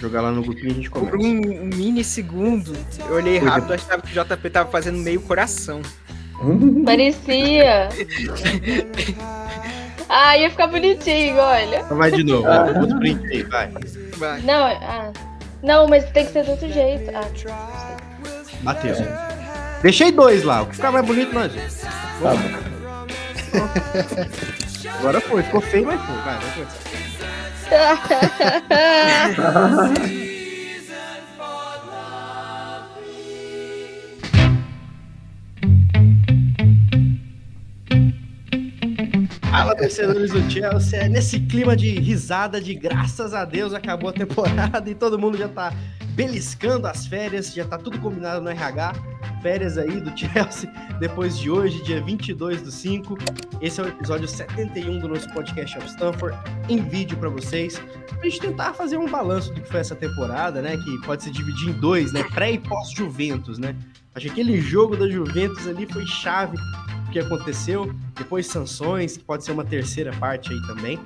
Jogar lá no grupinho e a gente começa. Por um, um mini segundo, eu olhei é. rápido e achava que o JP tava fazendo meio coração. Parecia. Ah, ia ficar bonitinho, olha. Então vai de novo, ó, outro print aí, vai. Vai. Não, ah, não, mas tem que ser do outro jeito. Ah. Bateu. Deixei dois lá, o que ficar mais bonito nós. Tá bom. Agora foi, ficou feio, mas foi. Vai, vai começar. Tchau. Fala, torcedores do Chelsea. É nesse clima de risada, de graças a Deus acabou a temporada e todo mundo já tá beliscando as férias, já tá tudo combinado no RH. Férias aí do Chelsea, depois de hoje, dia 22 do 5. Esse é o episódio 71 do nosso podcast of Stanford, em vídeo para vocês, pra gente tentar fazer um balanço do que foi essa temporada, né? Que pode se dividir em dois, né? Pré e pós-Juventus, né? Acho que aquele jogo da Juventus ali foi chave o que aconteceu, depois sanções, que pode ser uma terceira parte aí também.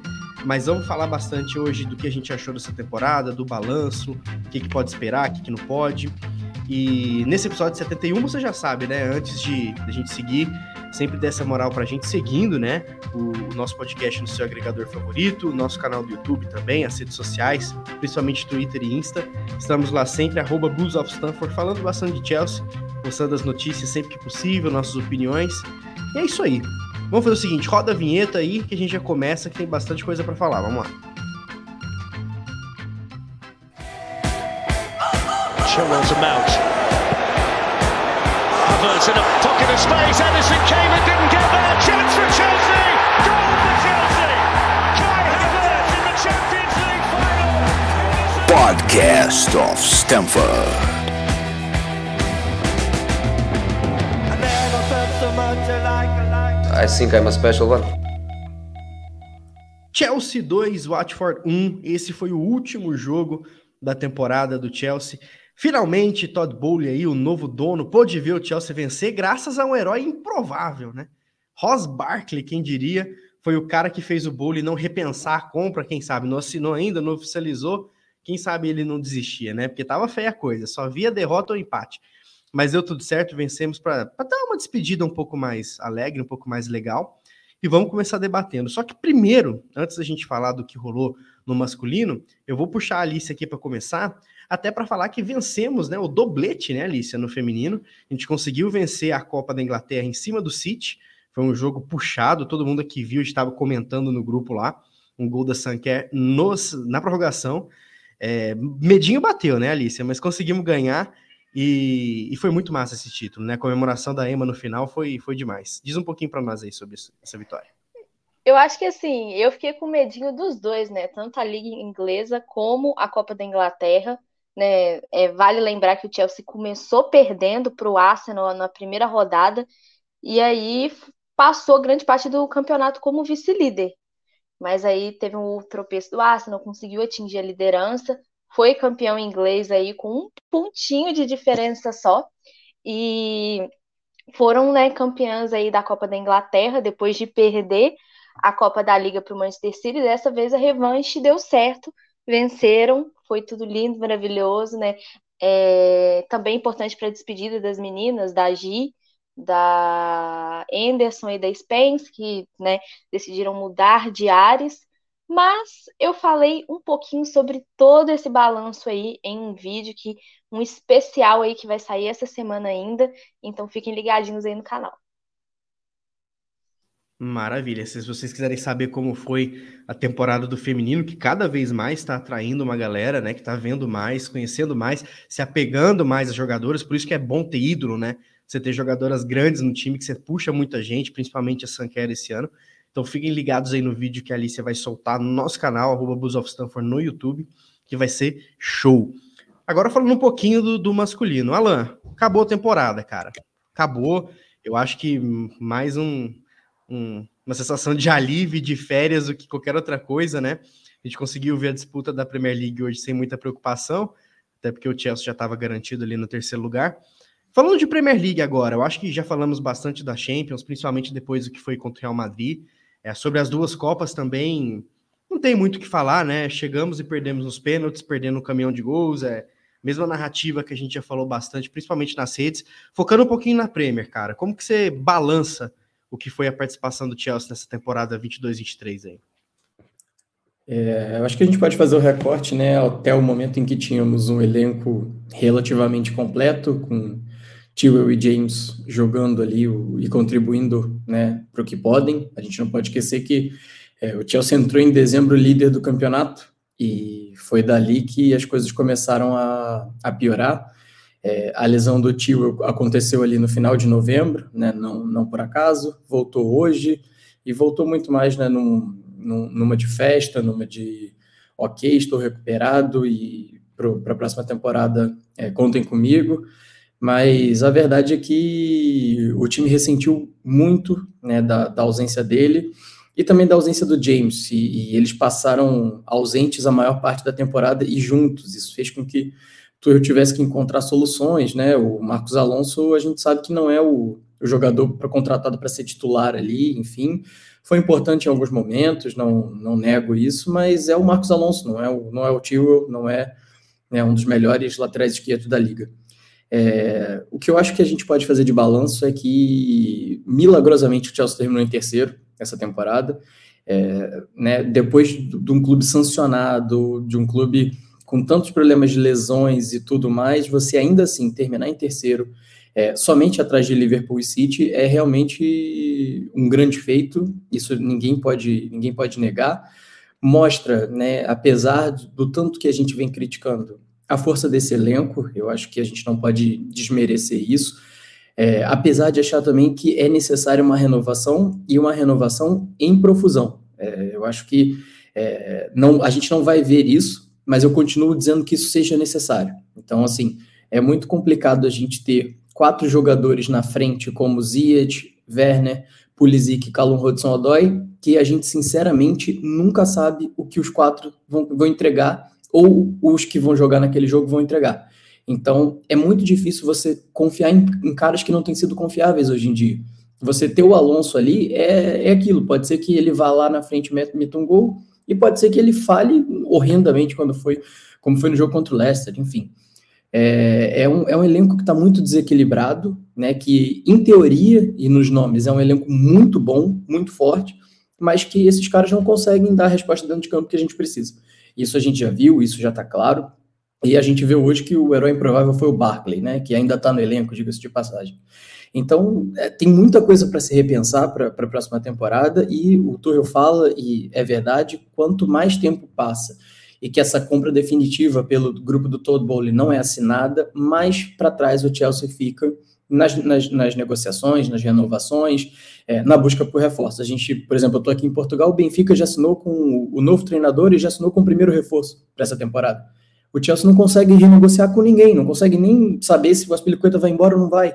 Mas vamos falar bastante hoje do que a gente achou dessa temporada, do balanço, o que, que pode esperar, o que, que não pode. E nesse episódio 71, você já sabe, né? Antes de a gente seguir, sempre dê essa moral pra gente seguindo, né? O, o nosso podcast no seu agregador favorito, o nosso canal do YouTube também, as redes sociais, principalmente Twitter e Insta. Estamos lá sempre, arroba Blues of Stanford, falando bastante de Chelsea, postando as notícias sempre que possível, nossas opiniões. E é isso aí. Vamos fazer o seguinte, roda a vinheta aí que a gente já começa, que tem bastante coisa pra falar. Vamos lá. Chilwell to Mount. Havertz in a pocket of space. Edison came and didn't get there. Chance for Chelsea. Goal for Chelsea. Kai Havertz in the Champions League final. Podcast of Stanford. I think I'm a special one. Chelsea 2, Watford 1. Esse foi o último jogo da temporada do Chelsea. Finalmente, Todd Bowley aí, o novo dono, pôde ver o Chelsea vencer graças a um herói improvável, né? Ross Barkley, quem diria, foi o cara que fez o Bowley não repensar a compra, quem sabe, não assinou ainda, não oficializou, quem sabe ele não desistia, né? Porque tava feia a coisa, só via derrota ou empate. Mas deu tudo certo, vencemos para dar uma despedida um pouco mais alegre, um pouco mais legal. E vamos começar debatendo. Só que primeiro, antes da gente falar do que rolou no masculino, eu vou puxar a Alice aqui para começar, até para falar que vencemos, né, o doblete, né, Alicia, no feminino. A gente conseguiu vencer a Copa da Inglaterra em cima do City. Foi um jogo puxado, todo mundo que viu estava comentando no grupo lá. Um gol da Sanquer na prorrogação. É, medinho bateu, né, Alicia? Mas conseguimos ganhar e, e, foi muito massa esse título, né? A comemoração da Emma no final foi, foi demais. Diz um pouquinho para nós aí sobre essa vitória. Eu acho que assim, eu fiquei com medinho dos dois, né? Tanto a Liga Inglesa como a Copa da Inglaterra. Né? É, vale lembrar que o Chelsea começou perdendo para o Arsenal na primeira rodada e aí passou grande parte do campeonato como vice-líder. Mas aí teve um tropeço do Arsenal, conseguiu atingir a liderança, foi campeão inglês aí com um pontinho de diferença só e foram né, campeãs aí da Copa da Inglaterra depois de perder a Copa da Liga para o Manchester City. Dessa vez a revanche deu certo, venceram, foi tudo lindo, maravilhoso, né? É, também importante para a despedida das meninas, da Gi, da Anderson e da Spence, que né, decidiram mudar de ares. Mas eu falei um pouquinho sobre todo esse balanço aí em um vídeo que um especial aí que vai sair essa semana ainda, então fiquem ligadinhos aí no canal. Maravilha. Se vocês quiserem saber como foi a temporada do feminino, que cada vez mais está atraindo uma galera, né? Que está vendo mais, conhecendo mais, se apegando mais a jogadores, por isso que é bom ter ídolo, né? Você ter jogadoras grandes no time, que você puxa muita gente, principalmente a Sanquera esse ano. Então fiquem ligados aí no vídeo que a Alicia vai soltar no nosso canal, arroba Blues of Stanford no YouTube, que vai ser show. Agora falando um pouquinho do, do masculino. Alan, acabou a temporada, cara. Acabou. Eu acho que mais um, um, uma sensação de alívio, de férias do que qualquer outra coisa, né? A gente conseguiu ver a disputa da Premier League hoje sem muita preocupação, até porque o Chelsea já estava garantido ali no terceiro lugar. Falando de Premier League agora, eu acho que já falamos bastante da Champions, principalmente depois do que foi contra o Real Madrid. É, sobre as duas Copas também, não tem muito o que falar, né? Chegamos e perdemos nos pênaltis, perdendo o caminhão de gols, é mesma narrativa que a gente já falou bastante, principalmente nas redes. Focando um pouquinho na Premier, cara, como que você balança o que foi a participação do Chelsea nessa temporada 22-23 aí? É, eu acho que a gente pode fazer o recorte, né, até o momento em que tínhamos um elenco relativamente completo, com Tewell e James jogando ali o, e contribuindo, né, para o que podem. A gente não pode esquecer que é, o Chelsea entrou em dezembro líder do campeonato e foi dali que as coisas começaram a, a piorar. É, a lesão do Tewell aconteceu ali no final de novembro, né, não, não por acaso, voltou hoje e voltou muito mais né, num, numa de festa, numa de ok, estou recuperado e para a próxima temporada é, contem comigo. Mas a verdade é que o time ressentiu muito né, da, da ausência dele e também da ausência do James. E, e, eles passaram ausentes a maior parte da temporada e juntos. Isso fez com que eu tivesse que encontrar soluções. Né? O Marcos Alonso, a gente sabe que não é o, o jogador para contratado para ser titular ali, enfim. Foi importante em alguns momentos, não, não nego isso, mas é o Marcos Alonso, não é o, não é o Tio, não é né, um dos melhores laterais esquerdos da liga. É, o que eu acho que a gente pode fazer de balanço é que, milagrosamente, o Chelsea terminou em terceiro essa temporada. É, né, depois de um clube sancionado, de um clube com tantos problemas de lesões e tudo mais, você ainda assim terminar em terceiro, é, somente atrás de Liverpool e City é realmente um grande feito, isso ninguém pode, ninguém pode negar. Mostra, né, apesar do tanto que a gente vem criticando a força desse elenco, eu acho que a gente não pode desmerecer isso, é, apesar de achar também que é necessária uma renovação e uma renovação em profusão. É, eu acho que é, não, a gente não vai ver isso, mas eu continuo dizendo que isso seja necessário. Então, assim, é muito complicado a gente ter quatro jogadores na frente, como Ziyech, Werner, Pulisic e Callum Hudson-Odoi, que a gente, sinceramente, nunca sabe o que os quatro vão, vão entregar ou os que vão jogar naquele jogo vão entregar. Então, é muito difícil você confiar em, em, caras que não têm sido confiáveis hoje em dia. Você ter o Alonso ali é, é aquilo. Pode ser que ele vá lá na frente e meta um gol, e pode ser que ele fale horrendamente quando foi, como foi no jogo contra o Leicester, enfim. É, é, um, é um elenco que está muito desequilibrado, né? Que, em teoria e nos nomes, é um elenco muito bom, muito forte, mas que esses caras não conseguem dar a resposta dentro de campo que a gente precisa. Isso a gente já viu, isso já está claro. E a gente vê hoje que o herói improvável foi o Barkley, né? Que ainda está no elenco, diga-se de passagem. Então, é, tem muita coisa para se repensar para a próxima temporada, e o Tuchel fala, e é verdade, quanto mais tempo passa e que essa compra definitiva pelo grupo do Todd Bowley não é assinada, mais para trás o Chelsea fica nas, nas, nas negociações, nas renovações, é, na busca por reforço. A gente, por exemplo, eu estou aqui em Portugal, o Benfica já assinou com o novo treinador e já assinou com o primeiro reforço para essa temporada. O Chelsea não consegue renegociar com ninguém, não consegue nem saber se o Aspilicueta vai embora ou não vai.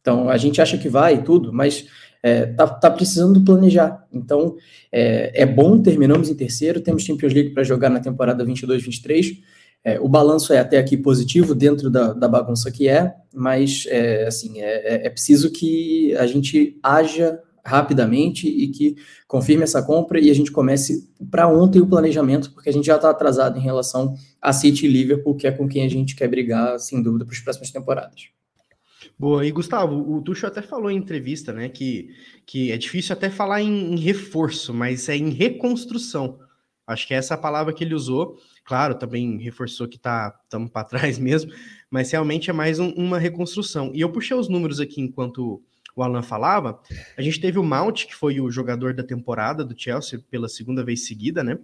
Então, a gente acha que vai e tudo, mas é, tá, tá, precisando planejar. Então, é, é, bom, terminamos em terceiro, temos Champions League para jogar na temporada 22-23. É, o balanço é até aqui positivo dentro da, da bagunça que é, mas é, assim é, é, é preciso que a gente haja rapidamente e que confirme essa compra e a gente comece para ontem o planejamento, porque a gente já está atrasado em relação a City e Liverpool, que é com quem a gente quer brigar, sem dúvida, para as próximas temporadas. Boa, e Gustavo, o Tuxo até falou em entrevista, né, que, que é difícil até falar em, em reforço, mas é em reconstrução. Acho que é essa a palavra que ele usou. Claro, também reforçou que tá estamos para trás mesmo, mas realmente é mais um, uma reconstrução. E eu puxei os números aqui enquanto o Alan falava. A gente teve o Mount, que foi o jogador da temporada do Chelsea pela segunda vez seguida, né?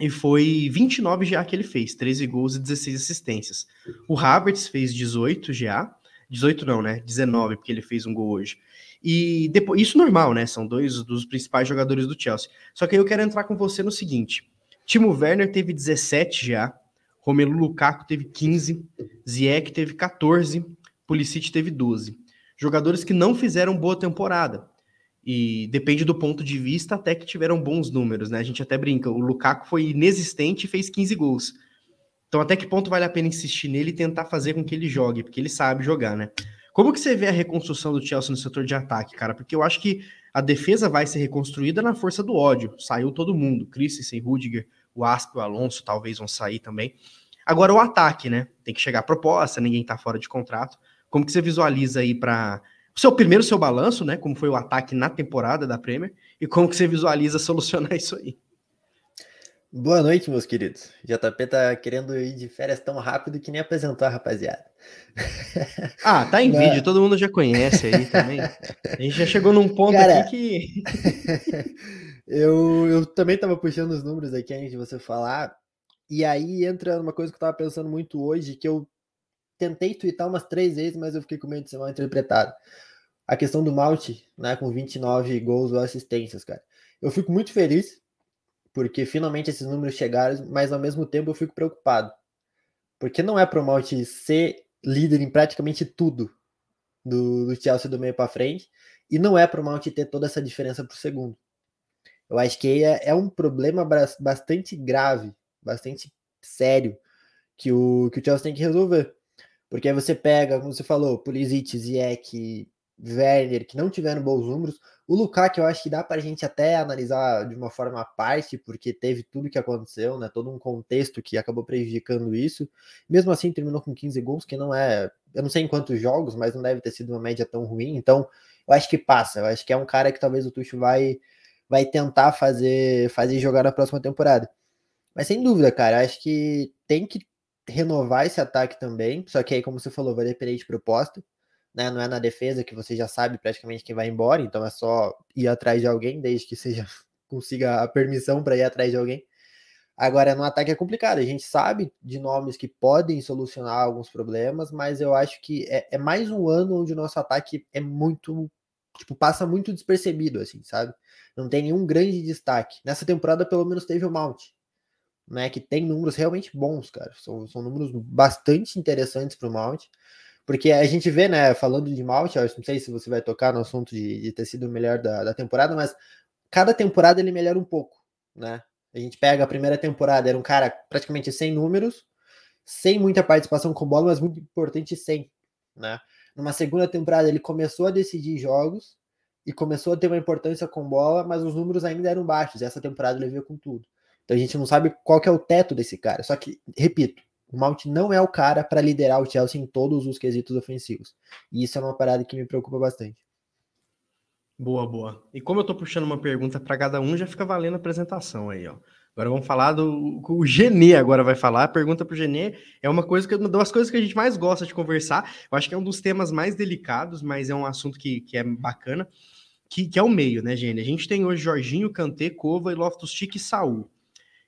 E foi 29 GA que ele fez, 13 gols e 16 assistências. O Havertz fez 18 GA, 18 não, né? 19, porque ele fez um gol hoje. E depois, isso normal, né? São dois dos principais jogadores do Chelsea. Só que aí eu quero entrar com você no seguinte: Timo Werner teve 17 já, Romelu Lukaku teve 15, Ziyech teve 14, Pulisic teve 12. Jogadores que não fizeram boa temporada. E depende do ponto de vista, até que tiveram bons números, né? A gente até brinca, o Lukaku foi inexistente e fez 15 gols. Então, até que ponto vale a pena insistir nele e tentar fazer com que ele jogue, porque ele sabe jogar, né? Como que você vê a reconstrução do Chelsea no setor de ataque, cara? Porque eu acho que A defesa vai ser reconstruída na força do ódio. Saiu todo mundo. Christensen, Rudiger, o Asp, o Alonso talvez vão sair também. Agora o ataque, né? Tem que chegar a proposta, ninguém tá fora de contrato. Como que você visualiza aí para o seu primeiro seu balanço, né? Como foi o ataque na temporada da Premier e como que você visualiza solucionar isso aí? Boa noite, meus queridos. JP tá querendo ir de férias tão rápido que nem apresentou a rapaziada. Ah, tá em vídeo, todo mundo já conhece aí também. A gente já chegou num ponto Cara, aqui que. eu, eu também tava puxando os números aqui antes de você falar. E aí entra uma coisa que eu tava pensando muito hoje, que eu tentei twittar umas três vezes, mas eu fiquei com medo de ser mal interpretado. A questão do Malte, né, com 29 gols ou assistências, cara. Eu fico muito feliz porque finalmente esses números chegaram, mas ao mesmo tempo eu fico preocupado. Porque não é pro Malte ser líder em praticamente tudo do, do Chelsea do meio para frente, e não é pro Malte ter toda essa diferença pro segundo. Eu acho que é, é um problema bastante grave, bastante sério, que o, que o Chelsea tem que resolver. Porque aí você pega, como você falou, Pulisic, Ziyech, Werner, que não tiveram bons números. O Lukaku, eu acho que dá para a gente até analisar de uma forma à parte, porque teve tudo que aconteceu, né? Todo um contexto que acabou prejudicando isso. Mesmo assim, terminou com 15 gols, que não é. Eu não sei em quantos jogos, mas não deve ter sido uma média tão ruim. Então, eu acho que passa. Eu acho que é um cara que talvez o Tuchel vai, vai tentar fazer, fazer jogar na próxima temporada. Mas sem dúvida, cara, acho que tem que renovar esse ataque também, só que aí, como você falou, vai depender de proposta, né? Não é na defesa que você já sabe praticamente quem vai embora, então é só ir atrás de alguém, desde que seja consiga a permissão para ir atrás de alguém. Agora, no ataque é complicado, a gente sabe de nomes que podem solucionar alguns problemas, mas eu acho que é, é mais um ano onde o nosso ataque é muito, tipo, passa muito despercebido, assim, sabe? Não tem nenhum grande destaque. Nessa temporada, pelo menos, teve o Mount, né, que tem números realmente bons, cara. São, são números bastante interessantes para o Mount. Porque a gente vê, né, falando de Mount, não sei se você vai tocar no assunto de, de ter sido o melhor da, da, temporada, mas cada temporada ele melhora um pouco, né? A gente pega a primeira temporada, era um cara praticamente sem números, sem muita participação com bola, mas muito importante sem, né? Numa segunda temporada ele começou a decidir jogos e começou a ter uma importância com bola, mas os números ainda eram baixos. Essa temporada ele veio com tudo. Então a gente não sabe qual é o teto desse cara. Só que, repito, o Mount não é o cara para liderar o Chelsea em todos os quesitos ofensivos. E isso é uma parada que me preocupa bastante. Boa, boa. E como eu tô puxando uma pergunta para cada um, já fica valendo a apresentação aí, ó. Agora vamos falar do o Genê agora vai falar. A pergunta pro Genê é uma coisa que uma das coisas que a gente mais gosta de conversar. Eu acho que é um dos temas mais delicados, mas é um assunto que, que é bacana, que, que é o meio, né, Genê? A gente tem hoje Jorginho, Kanté, Cova e Loftus-Cheek e Saul.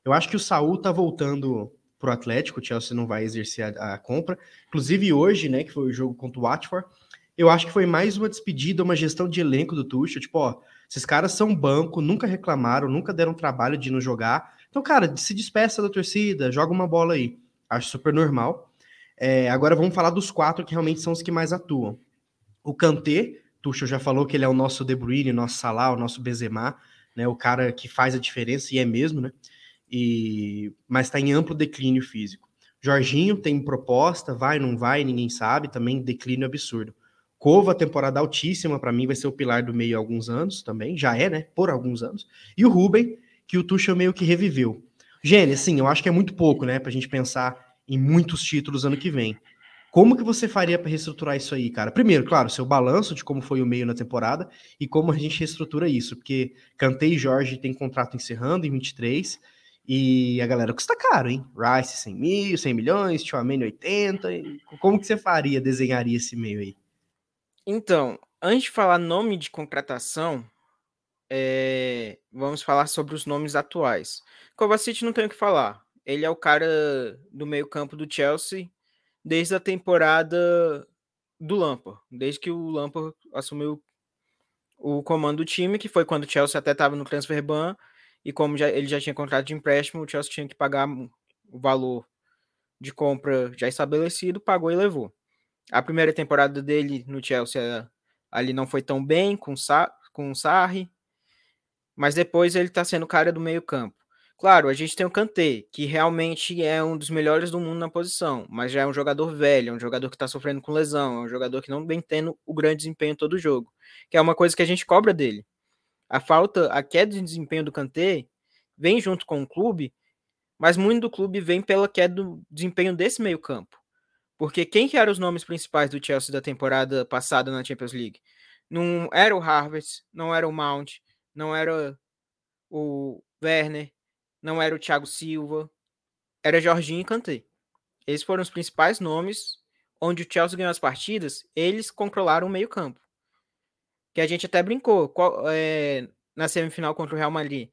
Eu acho que o Saul tá voltando pro Atlético, o Chelsea não vai exercer a, a, compra. Inclusive hoje, né, que foi o jogo contra o Watford, eu acho que foi mais uma despedida, uma gestão de elenco do Tuchel, tipo, ó, esses caras são banco, nunca reclamaram, nunca deram trabalho de não jogar. Então, cara, se despeça da torcida, joga uma bola aí. Acho super normal. É, agora vamos falar dos quatro que realmente são os que mais atuam. O Kanté, Tuchel já falou que ele é o nosso De Bruyne, nosso Salah, o nosso Benzema, né, o cara que faz a diferença, e é mesmo, né? e mas está em amplo declínio físico. Jorginho tem proposta, vai, não vai, ninguém sabe, também declínio absurdo. Cova, temporada altíssima, para mim vai ser o pilar do meio há alguns anos também, já é, né, por alguns anos. E o Ruben, que o Tuchel meio que reviveu. Gênio, assim, eu acho que é muito pouco, né, pra gente pensar em muitos títulos ano que vem. Como que você faria para reestruturar isso aí, cara? Primeiro, claro, seu balanço de como foi o meio na temporada e como a gente reestrutura isso, porque Kanté e Jorge têm contrato encerrando em 23, e a galera custa caro, hein? Rice 100 mil, 100 milhões, Tchouameni 80. Como que você faria, desenharia esse meio aí? Então, antes de falar nome de contratação, é... vamos falar sobre os nomes atuais. Kovacic não tem o que falar. Ele é o cara do meio campo do Chelsea desde a temporada do Lampard, desde que o Lampard assumiu o comando do time, que foi quando o Chelsea até estava no transfer ban, e como já, ele já tinha contrato de empréstimo, o Chelsea tinha que pagar o valor de compra já estabelecido, pagou e levou. A primeira temporada dele no Chelsea ali não foi tão bem com, com o Sarri, mas depois ele está sendo cara do meio campo. Claro, a gente tem o Kanté, que realmente é um dos melhores do mundo na posição, mas já é um jogador velho, é um jogador que está sofrendo com lesão, é um jogador que não vem tendo o grande desempenho todo jogo, que é uma coisa que a gente cobra dele. A falta, a queda de desempenho do Kanté vem junto com o clube, mas muito do clube vem pela queda do desempenho desse meio-campo. Porque quem que eram os nomes principais do Chelsea da temporada passada na Champions League? Não era o Harvard, não era o Mount, não era o Werner, não era o Thiago Silva, era Jorginho e Kanté. Esses foram os principais nomes onde o Chelsea ganhou as partidas, eles controlaram o meio-campo. Que a gente até brincou qual, é, na semifinal contra o Real Madrid.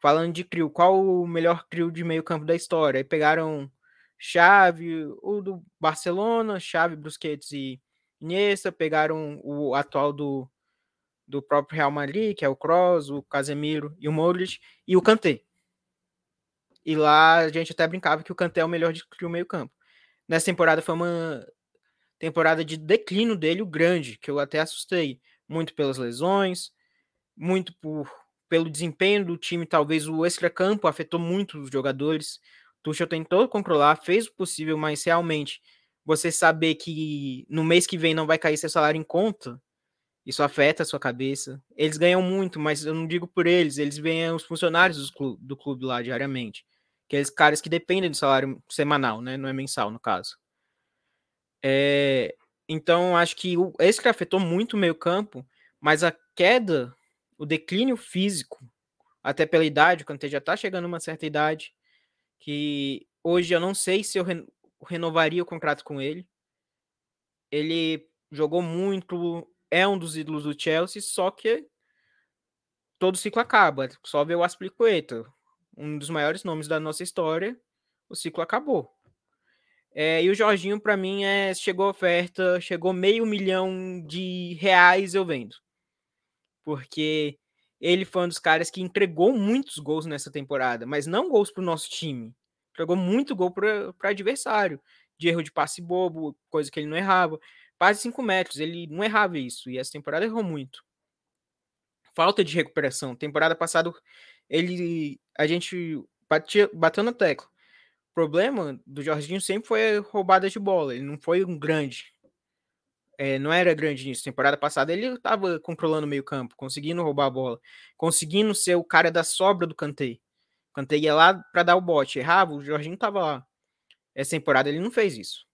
Falando de trio, qual o melhor trio de meio-campo da história? Aí pegaram Chave, o do Barcelona, Chave, Busquets e Iniesta, pegaram o atual do, do próprio Real Madrid, que é o Kroos, o Casemiro e o Modric, e o Kanté. E lá a gente até brincava que o Kanté é o melhor de trio meio-campo. Nessa temporada foi uma temporada de declínio dele, o grande, que eu até assustei. Muito pelas lesões, muito por, pelo desempenho do time, talvez o extra-campo afetou muito os jogadores. Tuchel tentou controlar, fez o possível, mas realmente você saber que no mês que vem não vai cair seu salário em conta, isso afeta a sua cabeça. Eles ganham muito, mas eu não digo por eles, eles ganham os funcionários do clube, do clube lá diariamente. Aqueles caras que dependem do salário semanal, né? Não é mensal, no caso. É, então, acho que o, esse que afetou muito o meio campo, mas a queda, o declínio físico, até pela idade, o Kanté já tá chegando a uma certa idade, que hoje eu não sei se eu renovaria o contrato com ele. Ele jogou muito, é um dos ídolos do Chelsea, só que todo ciclo acaba. Só ver o Aspliqueta, um dos maiores nomes da nossa história, o ciclo acabou. É, e o Jorginho, para mim, é, chegou oferta, chegou meio milhão de reais eu vendo. Porque ele foi um dos caras que entregou muitos gols nessa temporada, mas não gols para o nosso time. Entregou muito gol para adversário, de erro de passe bobo, coisa que ele não errava. Passe 5 metros, ele não errava isso, e essa temporada errou muito. Falta de recuperação. Temporada passada, ele a gente batia, bateu na tecla problema do Jorginho sempre foi roubada de bola. Ele não foi um grande. É, não era grande nisso. Temporada passada ele estava controlando o meio campo, conseguindo roubar a bola, conseguindo ser o cara da sobra do Kanté. O Kanté ia lá para dar o bote, errava, o Jorginho estava lá. Essa temporada ele não fez isso.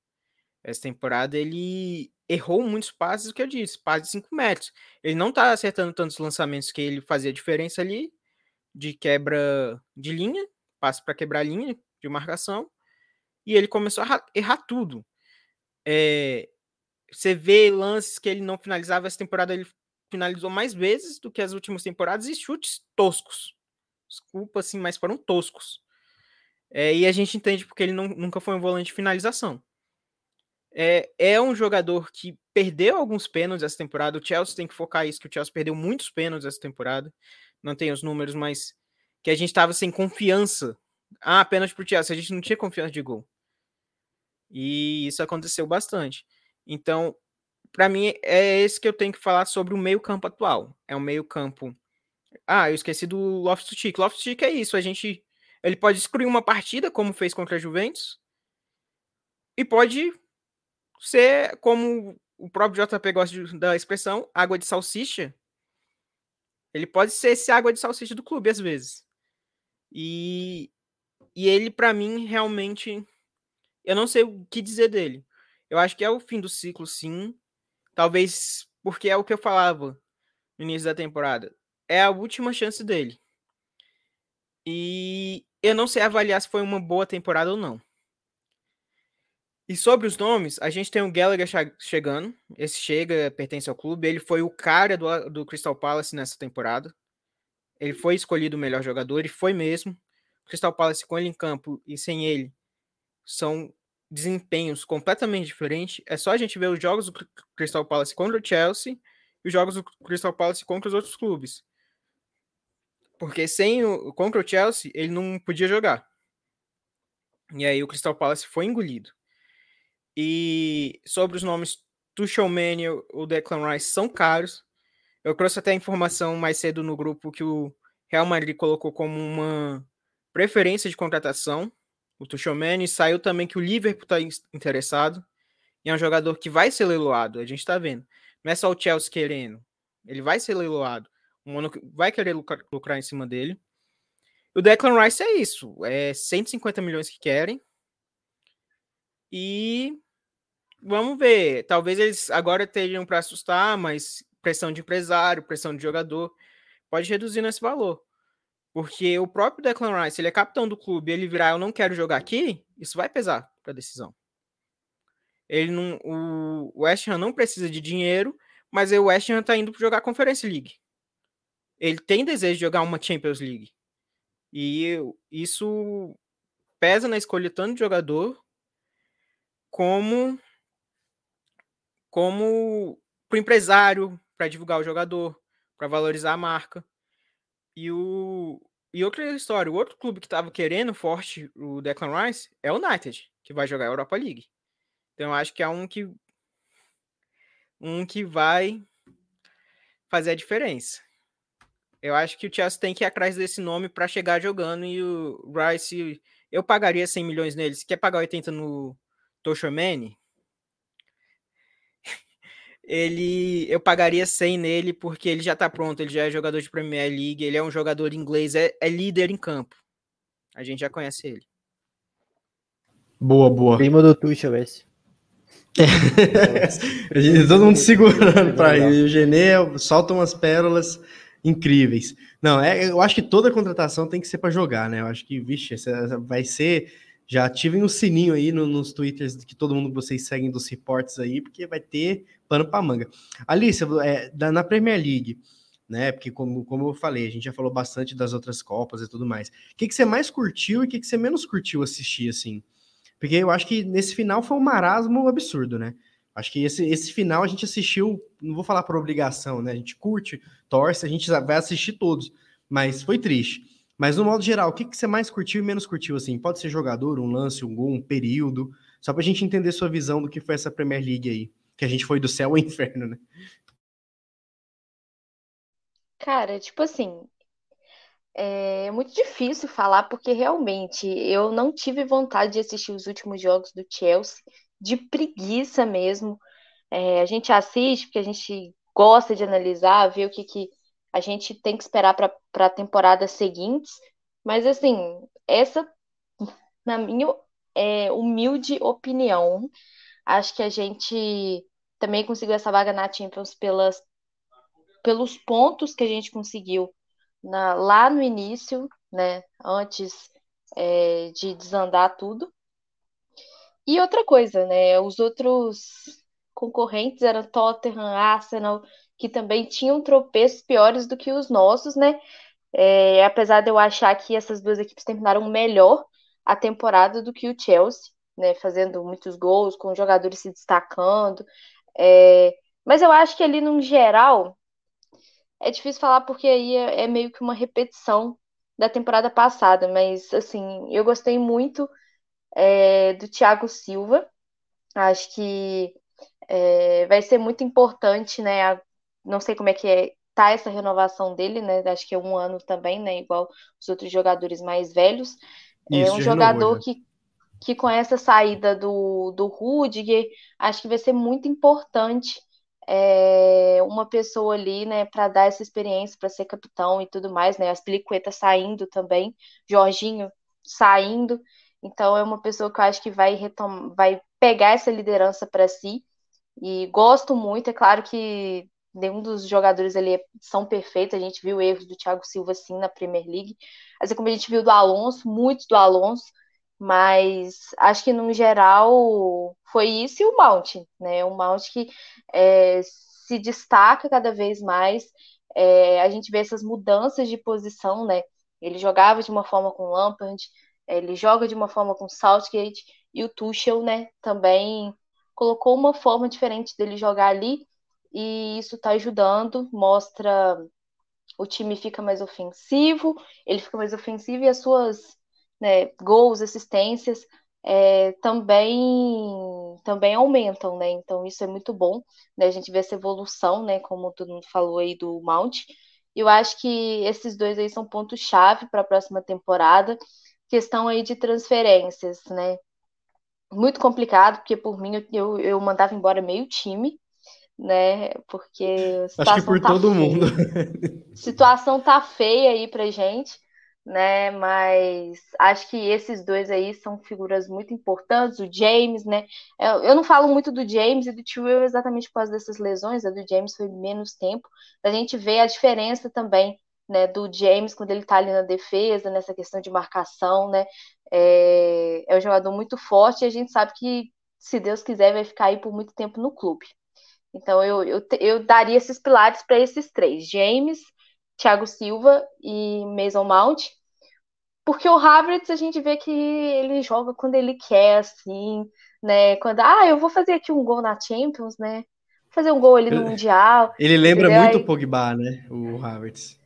Essa temporada ele errou muitos passes, o que eu disse, passes de 5 metros. Ele não está acertando tantos lançamentos que ele fazia diferença ali, de quebra de linha, passe para quebrar linha, de marcação, e ele começou a errar tudo. É, você vê lances que ele não finalizava, essa temporada ele finalizou mais vezes do que as últimas temporadas e chutes toscos. Desculpa, assim, mas foram toscos. É, e a gente entende porque ele não, nunca foi um volante de finalização. É, é um jogador que perdeu alguns pênaltis essa temporada. O Chelsea tem que focar isso, que o Chelsea perdeu muitos pênaltis essa temporada. Não tem os números, mas que a gente estava sem confiança ah, apenas pro Chelsea. A gente não tinha confiança de gol. E isso aconteceu bastante. Então, para mim, é esse que eu tenho que falar sobre o meio-campo atual. É um meio-campo. Ah, eu esqueci do Loftus-Cheek. Loftus-Cheek é isso. A gente. Ele pode destruir uma partida, como fez contra a Juventus. E pode ser, como o próprio JP gosta da expressão, água de salsicha. Ele pode ser esse água de salsicha do clube, às vezes. E e ele, para mim, realmente. Eu não sei o que dizer dele. Eu acho que é o fim do ciclo, sim. Talvez porque é o que eu falava no início da temporada. É a última chance dele. E eu não sei avaliar se foi uma boa temporada ou não. E sobre os nomes, a gente tem o Gallagher chegando. Esse chega, pertence ao clube. Ele foi o cara do, do Crystal Palace nessa temporada. Ele foi escolhido o melhor jogador e foi mesmo. Crystal Palace com ele em campo e sem ele são desempenhos completamente diferentes. É só a gente ver os jogos do Crystal Palace contra o Chelsea e os jogos do Crystal Palace contra os outros clubes. Porque sem o contra o Chelsea, ele não podia jogar. E aí o Crystal Palace foi engolido. E sobre os nomes Tuchel Mane e o Declan Rice são caros. Eu trouxe até a informação mais cedo no grupo que o Real Madrid colocou como uma preferência de contratação. O Tuchomani saiu também que o Liverpool está interessado. E é um jogador que vai ser leiloado, a gente está vendo. Não é só o Chelsea querendo. Ele vai ser leiloado. O Mônaco vai querer lucrar, lucrar em cima dele. O Declan Rice é isso. É 150 milhões que querem. E vamos ver. Talvez eles agora teriam para assustar, mas pressão de empresário, pressão de jogador, pode reduzir nesse valor. Porque o próprio Declan Rice, ele é capitão do clube, ele virar eu não quero jogar aqui, isso vai pesar para a decisão. Ele não, o West Ham não precisa de dinheiro, mas o West Ham está indo para jogar Conference League. Ele tem desejo de jogar uma Champions League. E isso pesa na escolha tanto de jogador como como para o empresário, para divulgar o jogador, para valorizar a marca. E o e outra história, o outro clube que estava querendo forte o Declan Rice é o United, que vai jogar a Europa League. Então eu acho que é um que um que vai fazer a diferença. Eu acho que o Chelsea tem que ir atrás desse nome para chegar jogando e o Rice eu pagaria 100 milhões nele. Se quer pagar 80 no Toshomani, ele eu pagaria 100 nele porque ele já tá pronto, ele já é jogador de Premier League, ele é um jogador inglês, é, é líder em campo. A gente já conhece ele. Boa, boa. Primo do Tuchel esse. É. todo mundo segurando para ele. O Genê solta umas pérolas incríveis. Não, é, eu acho que toda contratação tem que ser para jogar, né? Eu acho que, vixe, essa vai ser já ativem o sininho aí no, nos twitters que todo mundo que vocês seguem dos reportes aí, porque vai ter pano para manga. Alice, é, na Premier League, né? Porque, como, como eu falei, a gente já falou bastante das outras Copas e tudo mais. O que, que você mais curtiu e o que, que você menos curtiu assistir, assim? Porque eu acho que nesse final foi um marasmo absurdo, né? Acho que esse, esse final a gente assistiu, não vou falar por obrigação, né? A gente curte, torce, a gente vai assistir todos, mas foi triste. Mas no modo geral, o que, que você mais curtiu e menos curtiu, assim? Pode ser jogador, um lance, um gol, um período, só pra gente entender sua visão do que foi essa Premier League aí, que a gente foi do céu ao inferno, né? Cara, tipo assim, é muito difícil falar porque realmente eu não tive vontade de assistir os últimos jogos do Chelsea, de preguiça mesmo. É, a gente assiste porque a gente gosta de analisar, ver o que, que a gente tem que esperar para temporadas seguintes, mas assim, essa, na minha é, humilde opinião, acho que a gente também conseguiu essa vaga na Champions pelas, pelos pontos que a gente conseguiu na, lá no início, né, antes é, de desandar tudo. E outra coisa, né, os outros concorrentes eram Tottenham, Arsenal, que também tinham tropeços piores do que os nossos, né? É, apesar de eu achar que essas duas equipes terminaram melhor a temporada do que o Chelsea, né? Fazendo muitos gols, com jogadores se destacando. É, mas eu acho que ali, no geral, é difícil falar porque aí é, é meio que uma repetição da temporada passada, mas assim, eu gostei muito é, do Thiago Silva. Acho que é, vai ser muito importante, né, não sei como é que é, tá essa renovação dele, né? Acho que é um ano também, né? Igual os outros jogadores mais velhos. É Isso, é um jogador renovou, que, que com essa saída do, do Rudiger, acho que vai ser muito importante é, uma pessoa ali, né, para dar essa experiência, para ser capitão e tudo mais, né? As Peliquetas saindo também, Jorginho saindo. Então é uma pessoa que eu acho que vai retom vai pegar essa liderança para si. E gosto muito, é claro que nenhum dos jogadores ali são perfeitos. A gente viu erros do Thiago Silva sim na Premier League, assim como a gente viu do Alonso, muitos do Alonso, mas acho que no geral foi isso e o Mount, né? O Mount que é, se destaca cada vez mais. É, a gente vê essas mudanças de posição, né? Ele jogava de uma forma com Lampard, ele joga de uma forma com Southgate e o Tuchel, né? Também colocou uma forma diferente dele jogar ali e isso está ajudando, mostra o time fica mais ofensivo, ele fica mais ofensivo e as suas né, gols, assistências é, também também aumentam, né? Então isso é muito bom, né? A gente vê essa evolução, né? Como todo mundo falou aí do Mount. Eu acho que esses dois aí são pontos chave para a próxima temporada. Questão aí de transferências, né? Muito complicado, porque por mim eu, eu mandava embora meio time, né? Porque acho que por tá todo feia. mundo. situação tá feia aí pra gente, né? Mas acho que esses dois aí são figuras muito importantes. O James, né? Eu não falo muito do James e do Tio exatamente por causa dessas lesões. A do James foi menos tempo. A gente vê a diferença também. Né, do James quando ele tá ali na defesa, nessa questão de marcação, né? É, é um jogador muito forte e a gente sabe que, se Deus quiser, vai ficar aí por muito tempo no clube. Então eu, eu, eu daria esses pilares para esses três: James, Thiago Silva e Mason Mount. Porque o Havertz a gente vê que ele joga quando ele quer, assim, né? Quando, ah, eu vou fazer aqui um gol na Champions, né? Fazer um gol ali no Mundial. Ele lembra entendeu? muito o Pogba, né? O Havertz.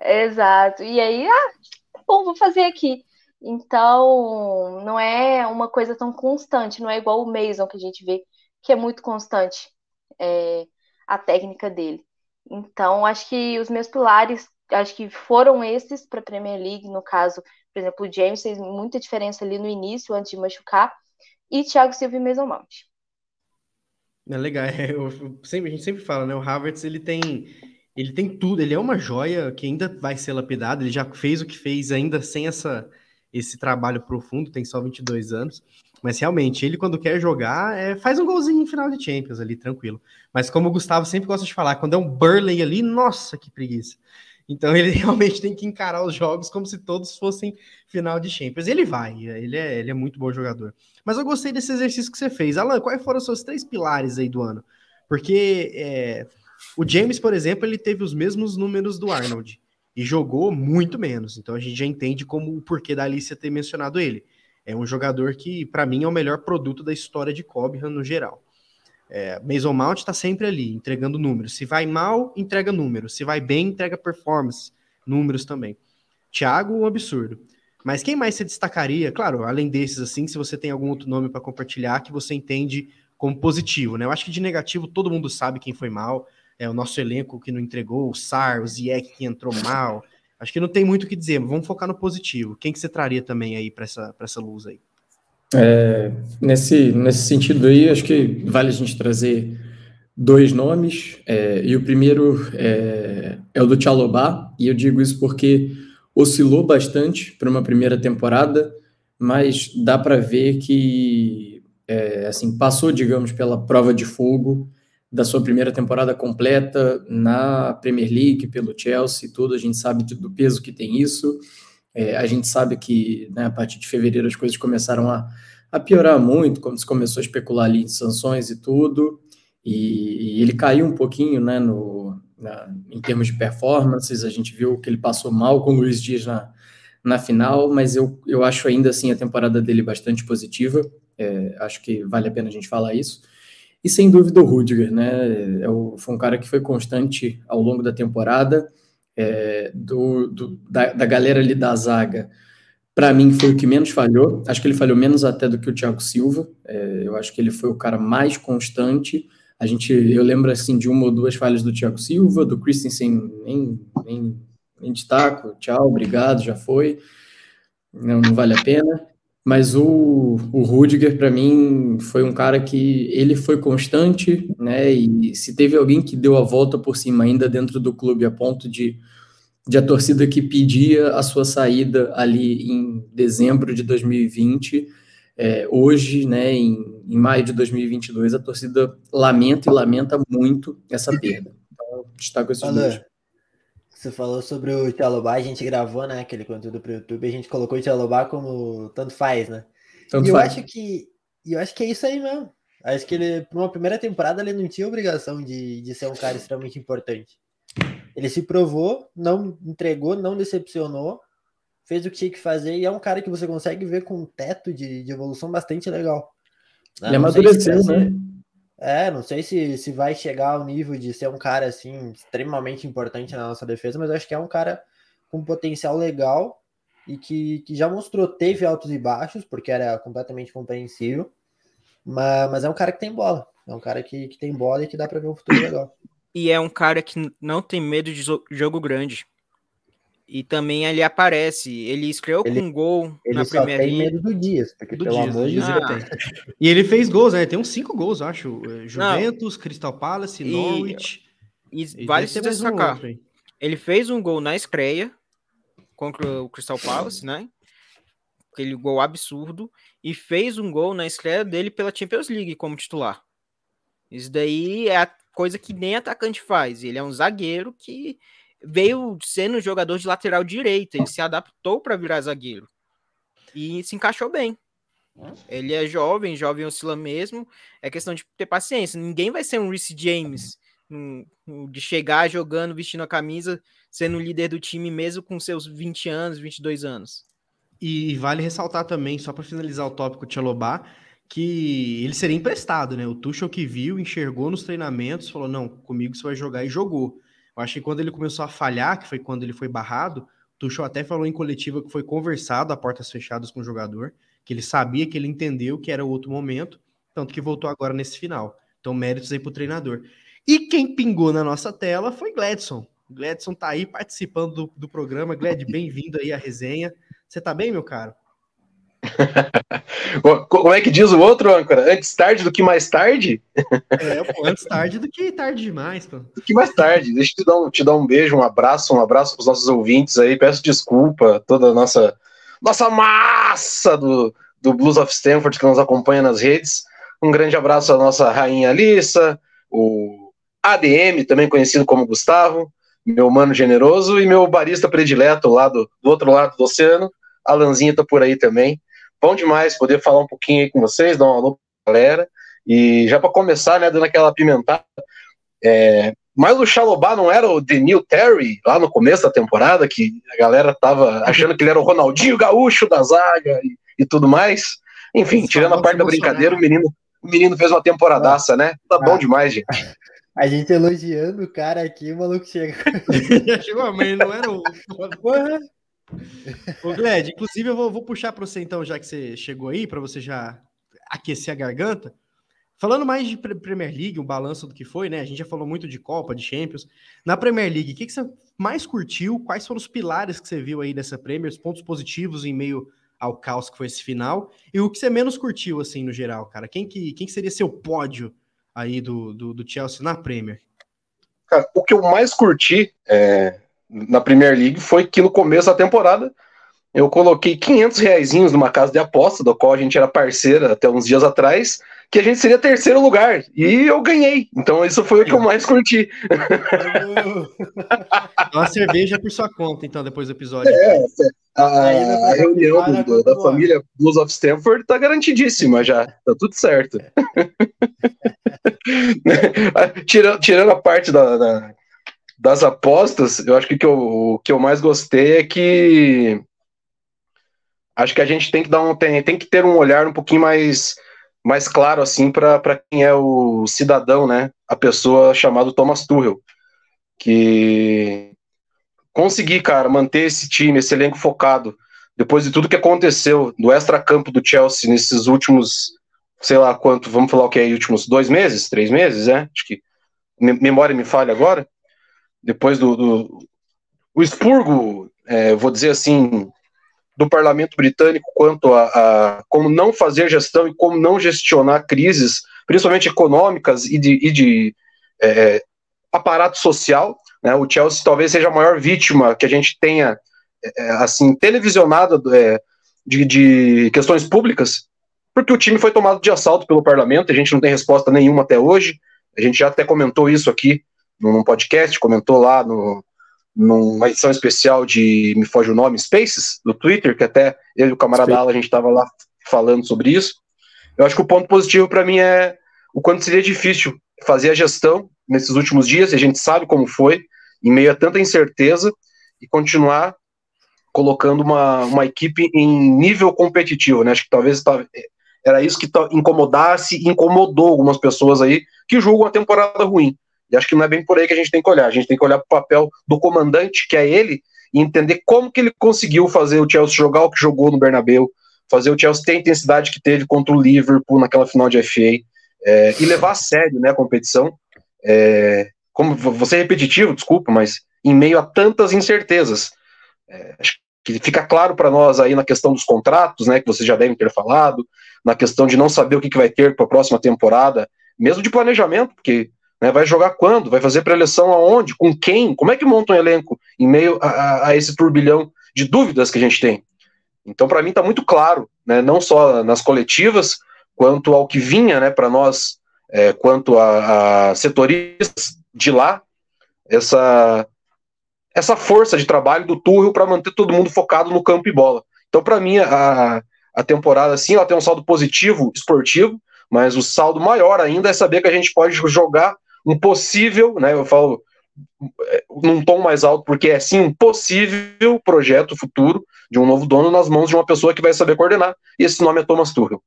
Exato. E aí, ah, tá bom, vou fazer aqui. Então, não é uma coisa tão constante, não é igual o Mason que a gente vê que é muito constante é, a técnica dele. Então, acho que os meus pilares, acho que foram esses para a Premier League, no caso, por exemplo, o James fez muita diferença ali no início, antes de machucar, e Thiago Silva e Mason Mount. É legal, é, eu, sempre, a gente sempre fala, né? O Havertz ele tem, ele tem tudo, ele é uma joia que ainda vai ser lapidado, ele já fez o que fez ainda sem essa, esse trabalho profundo, tem só 22 anos. Mas realmente, ele quando quer jogar, é, faz um golzinho em final de Champions ali, tranquilo. Mas como o Gustavo sempre gosta de falar, quando é um Burley ali, nossa, que preguiça. Então ele realmente tem que encarar os jogos como se todos fossem final de Champions. Ele vai, ele é, ele é muito bom jogador. Mas eu gostei desse exercício que você fez. Alan, quais foram os seus três pilares aí do ano? Porque é, o James, por exemplo, ele teve os mesmos números do Arnold e jogou muito menos. Então a gente já entende como o porquê da Alicia ter mencionado ele. É um jogador que, para mim, é o melhor produto da história de Cobham no geral. É, Mason Mount está sempre ali, entregando números. Se vai mal, entrega números. Se vai bem, entrega performance, números também. Thiago, um absurdo. Mas quem mais se destacaria? Claro, além desses, assim, se você tem algum outro nome para compartilhar que você entende como positivo, né? Eu acho que de negativo todo mundo sabe quem foi mal. É o nosso elenco que não entregou, o Sar, o Ziek que entrou mal, Acho que não tem muito o que dizer, vamos focar no positivo. Quem que você traria também aí para essa, essa luz aí? É, nesse, nesse sentido aí, acho que vale a gente trazer dois nomes, é, e o primeiro é, é o do Tchalobá, e eu digo isso porque oscilou bastante para uma primeira temporada, mas dá para ver que é, assim passou, digamos, pela prova de fogo, da sua primeira temporada completa na Premier League pelo Chelsea, tudo. A gente sabe do peso que tem isso. É, a gente sabe que né, a partir de fevereiro as coisas começaram a, a piorar muito, quando se começou a especular ali em sanções e tudo. E, e ele caiu um pouquinho né, no, na, em termos de performances. A gente viu que ele passou mal com o Luiz Dias na, na final, mas eu, eu acho ainda assim a temporada dele bastante positiva. É, acho que vale a pena a gente falar isso. E sem dúvida o Rudiger, né? É o, foi um cara que foi constante ao longo da temporada, é, do, do da, da, galera ali da zaga. Para mim foi o que menos falhou. Acho que ele falhou menos até do que o Thiago Silva. É, eu acho que ele foi o cara mais constante. A gente, eu lembro assim de uma ou duas falhas do Thiago Silva, do Christensen nem, nem, nem destaco. Tchau, obrigado, já foi. Não, não vale a pena. Mas o, o Rudiger, para mim, foi um cara que ele foi constante, né? E se teve alguém que deu a volta por cima ainda dentro do clube a ponto de, de a torcida que pedia a sua saída ali em dezembro de 2020, é, hoje, né, em, em maio de 2022, a torcida lamenta e lamenta muito essa perda. Então, destaco esses dois. Você falou sobre o Tchalobá, a gente gravou, né, aquele conteúdo para o YouTube, a gente colocou o Tchalobá como tanto faz, né? Tanto e eu faz. acho que eu acho que é isso aí mesmo. Acho que ele, para uma primeira temporada, ele não tinha obrigação de, de ser um cara extremamente importante. Ele se provou, não entregou, não decepcionou, fez o que tinha que fazer e é um cara que você consegue ver com um teto de, de evolução bastante legal. Ele amadureceu, né? É, não sei se, se vai chegar ao nível de ser um cara assim extremamente importante na nossa defesa, mas acho que é um cara com potencial legal e que, que já mostrou, teve altos e baixos, porque era completamente compreensível, mas, mas é um cara que tem bola, é um cara que, que tem bola e que dá para ver um futuro legal. E é um cara que não tem medo de jogo grande. E também ele aparece, ele estreou ele, com um gol ele na só Premier tem medo do Dias, porque do pelo Dias, amor de Deus. Ah. E ele fez gols, né? Tem uns cinco gols, acho. É, Juventus, Não. Crystal Palace, Norwich. E, e vale se destacar. Um ele fez um gol na estreia contra o Crystal Palace, né? Aquele gol absurdo. E fez um gol na estreia dele pela Champions League como titular. Isso daí é a coisa que nem atacante faz. Ele é um zagueiro que veio sendo jogador de lateral direito, ele se adaptou para virar zagueiro e se encaixou bem. Ele é jovem, jovem oscila mesmo. É questão de ter paciência. Ninguém vai ser um Reece James de chegar jogando, vestindo a camisa, sendo líder do time mesmo com seus 20 anos, 22 anos. E vale ressaltar também, só para finalizar o tópico Tchalobá, que ele seria emprestado, né? O Tuchel que viu, enxergou nos treinamentos, falou: "Não, comigo você vai jogar" e jogou. Eu acho que quando ele começou a falhar, que foi quando ele foi barrado, o Tuchel até falou em coletiva que foi conversado a portas fechadas com o jogador, que ele sabia que ele entendeu que era outro momento, tanto que voltou agora nesse final. Então, méritos aí pro treinador. E quem pingou na nossa tela foi Gladson. Gladson tá aí participando do, do programa. Gled, bem-vindo aí à resenha. Você tá bem, meu caro? Como é que diz o outro, âncora? Antes tarde do que mais tarde? É, pô, antes tarde do que tarde demais, pô. Do que mais tarde. Deixa eu te dar um, te dar um beijo, um abraço, um abraço para os nossos ouvintes aí. Peço desculpa toda a nossa, nossa massa do, do Blues of Stanford que nos acompanha nas redes. Um grande abraço à nossa rainha Alissa, o ADM, também conhecido como Gustavo, meu mano generoso, e meu barista predileto lá do, do outro lado do oceano. Alanzinho tá por aí também. Bom demais poder falar um pouquinho aí com vocês, dar uma alô pra galera. E já para começar, né, dando aquela pimentada, é, mas o Xalobá não era o Denil Terry lá no começo da temporada, que a galera tava achando que ele era o Ronaldinho Gaúcho da zaga e, e tudo mais. Enfim, tirando a parte da brincadeira, o menino, o menino fez uma temporadaça, né? Tá bom ah. demais, gente. A gente elogiando o cara aqui, o maluco chega. Chegou, mas não era o. Porra. Ô, Gled, inclusive eu vou, vou puxar para você então, já que você chegou aí, para você já aquecer a garganta. Falando mais de Premier League, um balanço do que foi, né? A gente já falou muito de Copa, de Champions. Na Premier League, o que, que você mais curtiu? Quais foram os pilares que você viu aí dessa Premier? Os pontos positivos em meio ao caos que foi esse final? E o que você menos curtiu, assim, no geral, cara? Quem que, quem que seria seu pódio aí do, do, do Chelsea na Premier? Cara, o que eu mais curti é, na Premier League foi que no começo da temporada eu coloquei 500 reais numa casa de aposta, da qual a gente era parceira até uns dias atrás, que a gente seria terceiro lugar. E eu ganhei. Então isso foi o que eu mais curti. Uma cerveja por sua conta, então, depois do episódio. É, a, a reunião do, da família Blues of Stanford tá garantidíssima já. Tá tudo certo. tirando, tirando a parte da, da das apostas, eu acho que, que eu, o que eu mais gostei é que acho que a gente tem que dar um tem, tem que ter um olhar um pouquinho mais mais claro assim para quem é o cidadão, né? A pessoa chamada Thomas Tuchel, que conseguir, cara, manter esse time, esse elenco focado depois de tudo que aconteceu do extra-campo do Chelsea nesses últimos, sei lá quanto, vamos falar o que é, últimos dois meses, três meses, né? Acho que memória me falha agora depois do, do o expurgo, é, vou dizer assim, do parlamento britânico quanto a, a, como não fazer gestão e como não gestionar crises, principalmente econômicas e de, e de é, aparato social. Né? O Chelsea talvez seja a maior vítima que a gente tenha é, assim televisionada é, de, de questões públicas, porque o time foi tomado de assalto pelo parlamento. A gente não tem resposta nenhuma até hoje. A gente já até comentou isso aqui num podcast, comentou lá no, numa edição especial de Me Foge o Nome, Spaces, do Twitter, que até ele e o camarada Ala, a gente estava lá falando sobre isso. Eu acho que o ponto positivo para mim é o quanto seria difícil fazer a gestão nesses últimos dias, e a gente sabe como foi, em meio a tanta incerteza, e continuar colocando uma, uma equipe em nível competitivo, né? Acho que talvez era isso que incomodasse e incomodou algumas pessoas aí que julgam a temporada ruim. E acho que não é bem por aí que a gente tem que olhar. A gente tem que olhar para o papel do comandante, que é ele, e entender como que ele conseguiu fazer o Chelsea jogar o que jogou no Bernabeu, fazer o Chelsea ter a intensidade que teve contra o Liverpool naquela final de FA, é, e levar a sério né, a competição. É, como você é repetitivo, desculpa, mas em meio a tantas incertezas. É, acho que fica claro para nós aí na questão dos contratos, né, que vocês já devem ter falado, na questão de não saber o que, que vai ter para a próxima temporada, mesmo de planejamento, porque né, vai jogar quando, vai fazer preleção aonde, com quem, como é que monta um elenco em meio a, a, a esse turbilhão de dúvidas que a gente tem. Então, para mim, está muito claro, né, não só nas coletivas, quanto ao que vinha né, para nós, é, quanto a, a setoristas de lá, essa, essa força de trabalho do Tuchel para manter todo mundo focado no campo e bola. Então, para mim, a, a temporada, sim, ela tem um saldo positivo esportivo, mas o saldo maior ainda é saber que a gente pode jogar um possível, né, eu falo é, num tom mais alto, porque é sim um possível projeto futuro de um novo dono nas mãos de uma pessoa que vai saber coordenar, e esse nome é Thomas Tuchel.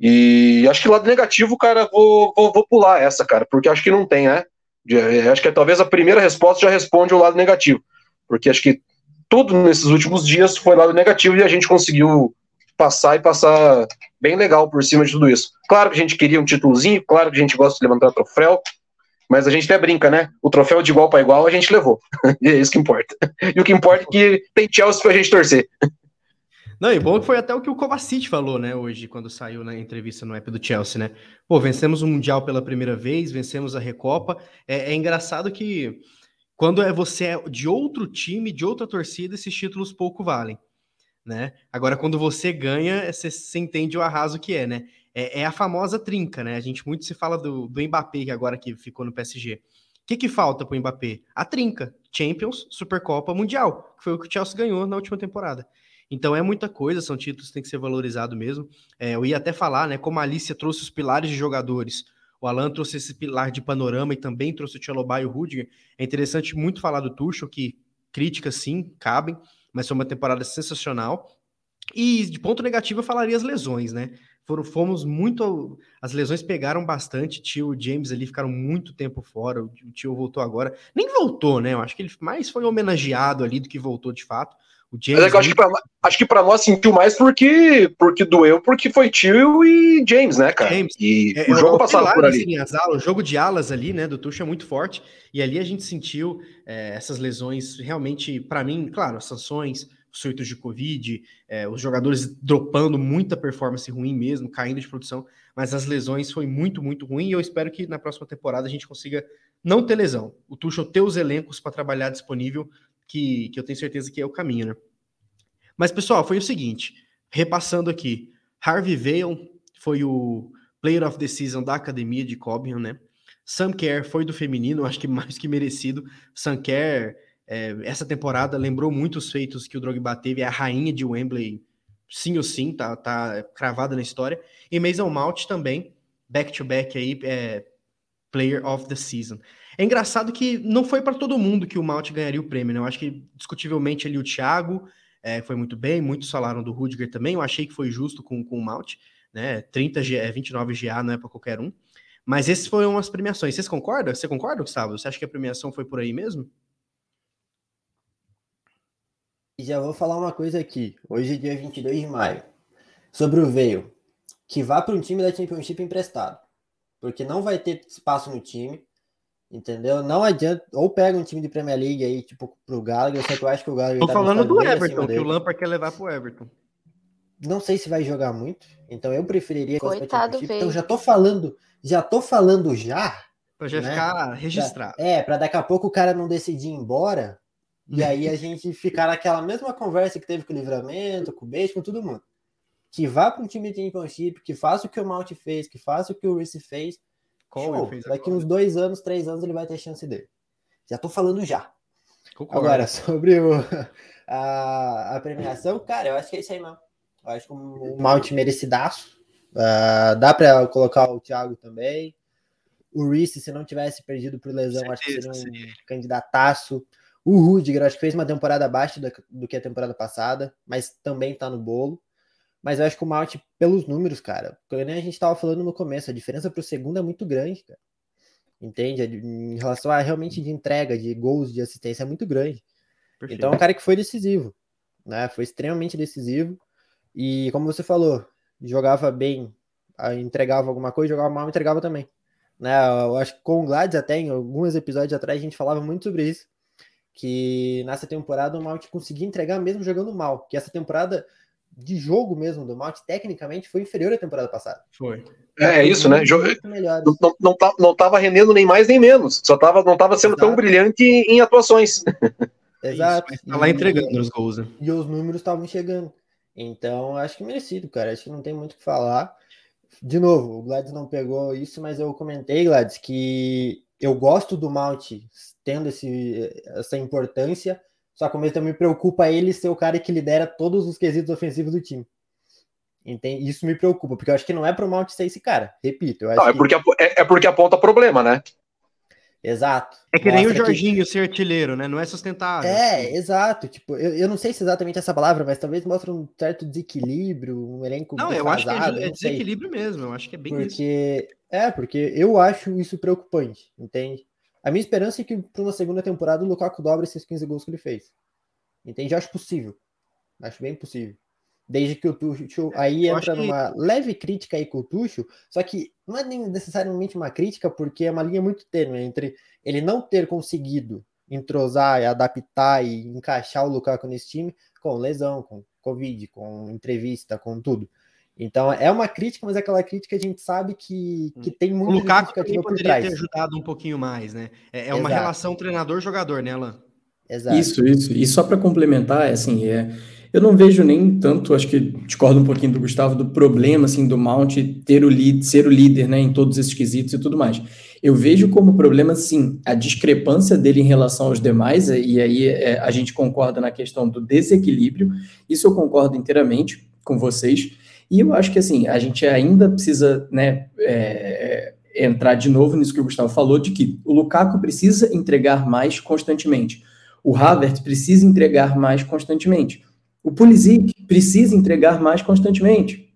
E acho que lado negativo, cara, vou, vou, vou pular essa, cara, porque acho que não tem, né? É, acho que é, talvez a primeira resposta já responde o lado negativo, porque acho que tudo nesses últimos dias foi lado negativo e a gente conseguiu passar e passar bem legal por cima de tudo isso. Claro que a gente queria um títulozinho, claro que a gente gosta de levantar troféu, mas a gente até brinca, né? O troféu de igual para igual a gente levou. e é isso que importa. E o que importa é que tem Chelsea pra gente torcer. Não, e bom que foi até o que o Kovacic falou, né, hoje, quando saiu na entrevista no app do Chelsea, né? Pô, vencemos o Mundial pela primeira vez, vencemos a Recopa. É, é engraçado que quando é você é de outro time, de outra torcida, esses títulos pouco valem, né? Agora, quando você ganha, você, você entende o arraso que é, né? É, é, a famosa trinca, né? A gente muito se fala do, do Mbappé, agora que ficou no PSG. O que, que falta para o Mbappé? A trinca. Champions, Supercopa, Mundial, que foi o que o Chelsea ganhou na última temporada. Então é muita coisa, são títulos que tem que ser valorizado mesmo. É, eu ia até falar, né, como a Alicia trouxe os pilares de jogadores, o Alan trouxe esse pilar de panorama e também trouxe o Tchelobá e o Rudiger. É interessante muito falar do Tuchel, que críticas sim cabem, mas foi uma temporada sensacional. E de ponto negativo eu falaria as lesões, né? Foram, fomos muito. As lesões pegaram bastante. Tio James ali ficaram muito tempo fora. O tio voltou agora. Nem voltou, né? Eu acho que ele mais foi homenageado ali do que voltou de fato. O James Mas é acho, que pra, acho que para nós sentiu mais porque, porque doeu, porque foi Tio e James, né, cara? James. E é, o jogo é, passava por ali. Assim, alas, o jogo de alas ali, né, do Tuchel é muito forte. E ali a gente sentiu é, essas lesões realmente, para mim, claro, as sanções, surtos de Covid, é, os jogadores dropando muita performance ruim mesmo, caindo de produção. Mas as lesões foi muito, muito ruim. E eu espero que na próxima temporada a gente consiga não ter lesão. O Tuchel ter os elencos para trabalhar disponível que, que eu tenho certeza que é o caminho, né? Mas, pessoal, foi o seguinte, repassando aqui, Harvey Vale foi o Player of the Season da academia de Cobham, né? Sam Kerr foi do feminino, acho que mais que merecido. Sam Kerr, é, essa temporada, lembrou muitos feitos que o Drogba teve, é a rainha de Wembley, sim ou sim, tá, tá cravada na história. E Mason Mount também, back-to-back -back aí, é, Player of the Season. É engraçado que não foi para todo mundo que o Malt ganharia o prêmio, né? Eu acho que discutivelmente ali o Thiago é, foi muito bem, muitos falaram do Rudiger também. Eu achei que foi justo com, com o Malt, né? 30 G, 29 GA não é para qualquer um. Mas esses foram as premiações. Vocês concordam? Você concorda, Gustavo? Você acha que a premiação foi por aí mesmo? Já vou falar uma coisa aqui. Hoje é dia 22 de maio. Sobre o Veio. Que vá para um time da Championship emprestado. Porque não vai ter espaço no time. Entendeu? Não adianta. Ou pega um time de Premier League aí, tipo, pro Gallagher. Só que eu acho que o Gallagher. Tô tá falando do Everton, que o Lampard quer levar pro Everton. Não sei se vai jogar muito. Então eu preferiria. Coitado, Então já tô falando. Já tô falando já. Pra já né? ficar registrado. Pra, é, pra daqui a pouco o cara não decidir ir embora. E aí a gente ficar naquela mesma conversa que teve com o Livramento, com o Beijo, com todo mundo. Que vá para um time de Championship, que faça o que o Malt fez, que faça o que o Reese fez Show. Daqui uns dois anos, três anos, ele vai ter chance dele. Já tô falando já. Concordo. Agora, sobre o, a, a, premiação, cara, eu acho que é isso aí mesmo. Eu acho que um, um malte merecidaço. Uh, dá para colocar o Thiago também. O Reese, se não tivesse perdido por lesão, acho que seria um sim. candidataço. O Rudiger, acho que fez uma temporada abaixo do, do que a temporada passada, mas também tá no bolo. Mas eu acho que o Malt, pelos números, cara, como a gente estava falando no começo, a diferença para o segundo é muito grande, cara. Entende? Em relação a realmente de entrega, de gols, de assistência, é muito grande. Perfeito. Então é um cara que foi decisivo, né? Foi extremamente decisivo. E como você falou, jogava bem, entregava alguma coisa, jogava mal, entregava também. Né? Eu acho que com o Gladys até, em alguns episódios atrás, a gente falava muito sobre isso. Que nessa temporada o Malt conseguia entregar mesmo jogando mal. Que essa temporada de jogo mesmo do Malt, tecnicamente, foi inferior à temporada passada. Foi. É, é isso, né? Não, não, não, tá, não tava rendendo nem mais nem menos. Só tava, não tava sendo Exato. tão brilhante em atuações. Exato. Isso, tá lá entregando os gols. Né? E os números estavam chegando. Então, acho que merecido, cara. Acho que não tem muito o que falar. De novo, o Gladys não pegou isso, mas eu comentei, Gladys, que eu gosto do Malt tendo esse, essa importância, só que ao mesmo tempo me preocupa ele ser o cara que lidera todos os quesitos ofensivos do time. Entende? Isso me preocupa, porque eu acho que não é pro Mount ser esse cara. Repito. Não, é, porque, que... é, é, porque aponta problema, né? Exato. É que nem o Jorginho que... ser artilheiro, né? Não é sustentável. É, assim. exato. Tipo, eu, eu não sei se é exatamente essa palavra, mas talvez mostre um certo desequilíbrio, um elenco. Não, eu acho que é, é desequilíbrio mesmo. Eu acho que é bem porque, isso. É, porque eu acho isso preocupante, entende? A minha esperança é que para uma segunda temporada o Lukaku dobre esses 15 gols que ele fez. Entende? Eu acho possível. Acho bem possível. Desde que o Tuchel aí eu entra numa que... leve crítica aí com o Tuchel, só que não é necessariamente uma crítica, porque é uma linha muito tênue entre ele não ter conseguido entrosar, adaptar e encaixar o Lukaku nesse time com lesão, com Covid, com entrevista, com tudo. Então é uma crítica, mas é aquela crítica a gente sabe que, que tem muito. O Lukaku também poderia ter ajudado um pouquinho mais, né? É, é uma relação treinador-jogador, né, Alan? Exato. Isso, isso. E só para complementar, assim, é eu não vejo nem tanto, acho que discordo um pouquinho do Gustavo, do problema assim do Mount ter o lead, ser o líder né, em todos esses quesitos e tudo mais. Eu vejo como problema, sim, a discrepância dele em relação aos demais, e aí é, a gente concorda na questão do desequilíbrio, isso eu concordo inteiramente com vocês, e eu acho que assim, a gente ainda precisa né, é, entrar de novo nisso que o Gustavo falou, de que o Lukaku precisa entregar mais constantemente. O Havertz precisa entregar mais constantemente. O Pulisic precisa entregar mais constantemente.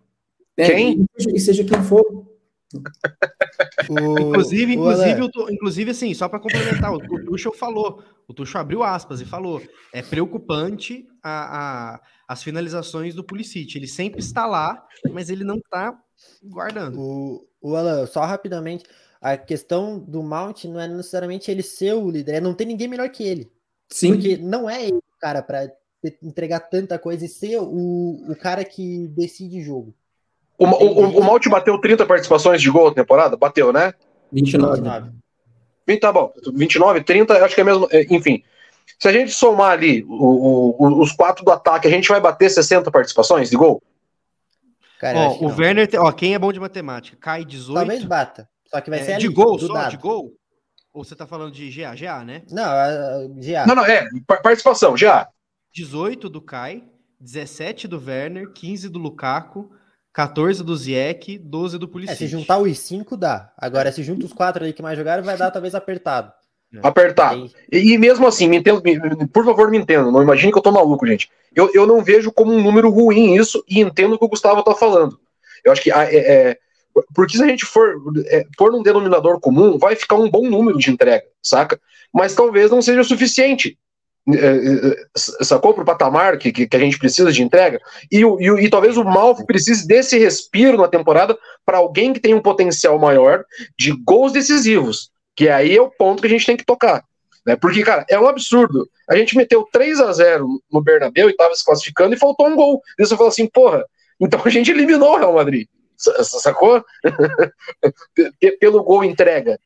Né? Quem? E seja quem for. O, inclusive, inclusive, o, inclusive, assim, só para complementar, o, o Tuchel falou, o Tuchel abriu aspas e falou, é preocupante a, a, as finalizações do Pulisic, ele sempre está lá, mas ele não está guardando. O, o Alan, só rapidamente, a questão do Mount não é necessariamente ele ser o líder, é não ter ninguém melhor que ele. Sim. Porque não é ele, cara, para entregar tanta coisa e ser o, o cara que decide jogo. O, o, o Malte bateu 30 participações de gol na temporada? Bateu, né? 29. 29. 20, tá bom. 29, 30, acho que é mesmo. É, enfim. Se a gente somar ali o, o, os quatro do ataque, a gente vai bater 60 participações de gol? Cara, ó, o não. Werner, ó, quem é bom de matemática? Cai 18. Talvez bata. Só que vai é, ser de gol, só dado. de gol? Ou você tá falando de GA, GA, né? Não, GA. Não, não, é, participação, GA. 18 do Kai, 17 do Werner, 15 do Lukaku, 14 do Ziek, 12 do Pulisic. É, se juntar os 5 dá. Agora, se junta os 4 aí que mais jogaram, vai dar talvez apertado. É. Apertado. E, e, mesmo assim, me entendo, me, por favor, me entenda. Não imagine que eu tô maluco, gente. Eu, eu não vejo como um número ruim isso e entendo o que o Gustavo tá falando. Eu acho que ah, é, é porque se a gente for é, pôr num denominador comum, vai ficar um bom número de entrega, saca? Mas talvez não seja o suficiente. É, é, é, sacou para o patamar que, que, a gente precisa de entrega e, e, e talvez o Malf precise desse respiro na temporada para alguém que tem um potencial maior de gols decisivos, que aí é o ponto que a gente tem que tocar. Né? Porque, cara, é um absurdo. A gente meteu 3 a 0 no Bernabéu e estava se classificando e faltou um gol. E você fala assim, porra, então a gente eliminou o Real Madrid. Sacou? Pelo gol entrega.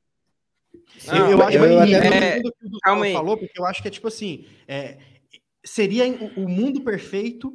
Não, eu acho eu, eu até é, que o Gustavo falou, porque eu acho que é tipo assim: é, seria o, o, mundo perfeito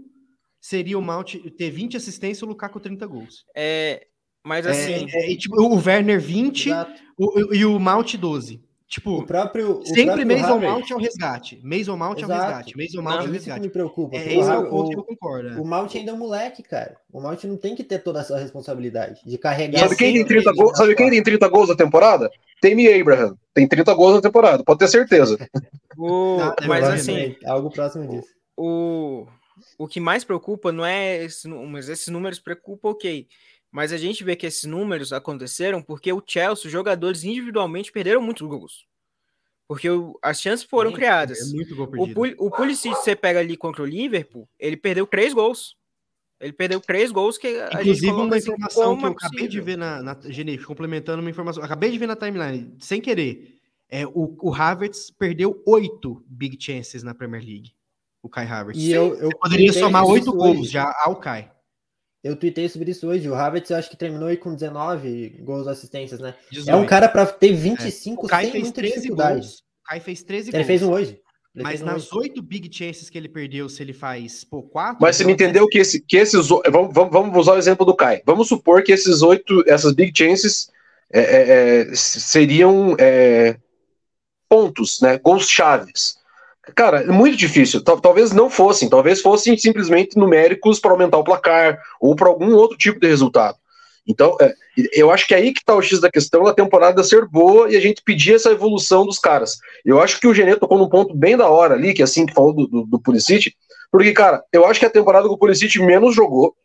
seria o Mount ter 20 assistências e o Lukaku 30 gols. É, mas é, assim. É, tipo, o Werner 20 o, e o Mount 12. Tipo, o próprio, o sempre Mason Mount é o resgate. Mason Mount é o resgate. Mason Mount é o resgate. me preocupa. É, esse é o ponto que eu concordo. É. O Mount ainda é um moleque, cara. O Mount não tem que ter toda essa responsabilidade de carregar. Sabe quem tem 30 gols? Sabe quem tem 30 gols na temporada? Temi Abraham. Tem 30 gols na temporada, pode ter certeza. o... mas assim, algo próximo disso. O, o que mais preocupa não é esse, mas esses números preocupam, ok. Mas a gente vê que esses números aconteceram porque o Chelsea, os jogadores individualmente perderam muitos gols. Porque o, as chances foram Sim, criadas. É muito gol o, Pul, o Pulisic, você pega ali contra o Liverpool, ele perdeu três gols. Ele perdeu três gols que a Inclusive, uma assim, informação que eu é acabei de ver na, na complementando uma informação, acabei de ver na timeline, sem querer. É, o, o Havertz perdeu oito big chances na Premier League. O Kai Havertz. E eu, eu poderia somar oito gols já ao Kai. Eu tuitei sobre isso hoje. O Havertz, eu acho que terminou aí com 19 gols assistências, né? 18. É um cara para ter 25 é. o Kai sem fez muita 13 dificuldade. gols. O Kai fez 13 Ele gols. fez um hoje. Ele Mas fez um nas hoje. oito big chances que ele perdeu, se ele faz pô, quatro. Mas você me entendeu que, esse, que esses. o- Vamos, vamos, vamos usar o exemplo do Kai. Vamos supor que esses oito, essas big chances é, é, é, seriam é, pontos, né? Gols chaves. Cara, é muito difícil. Tal- Talvez não fossem, talvez fossem simplesmente numéricos para aumentar o placar ou para algum outro tipo de resultado. Então, é, eu acho que é aí que está o X da questão da temporada ser boa e a gente pedir essa evolução dos caras. Eu acho que o Genê tocou num ponto bem da hora ali, que é assim que falou do, do, do Pulisic, porque, cara, eu acho que a temporada que o Pulisic menos jogou,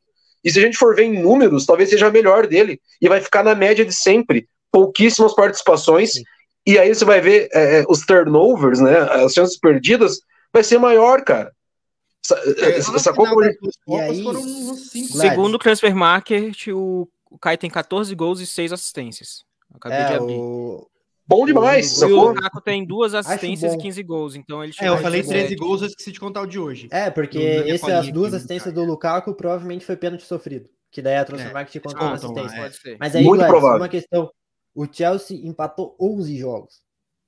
e se a gente for ver em números, talvez seja a melhor dele, e vai ficar na média de sempre, pouquíssimas participações, e aí você vai ver é, é, os turnovers, né, as chances perdidas, vai ser maior, cara. É, sa- Sacou. Segundo o Transfer Market, o, o Kai tem 14 gols e 6 assistências. Acabei de É, abrir. o... Bom demais, o- o? Lukaku tem duas assistências e bom. 15 gols, então ele É, eu falei 17. 13 gols, eu esqueci de contar o de hoje. É, porque esse, as duas assistências do Lukaku provavelmente foi pênalti sofrido. Que daí a Transfer É, Market contou ah, uma assistência. é. Pode ser. Mas aí, Muito Gladys, provável. uma questão. O Chelsea empatou 11 jogos.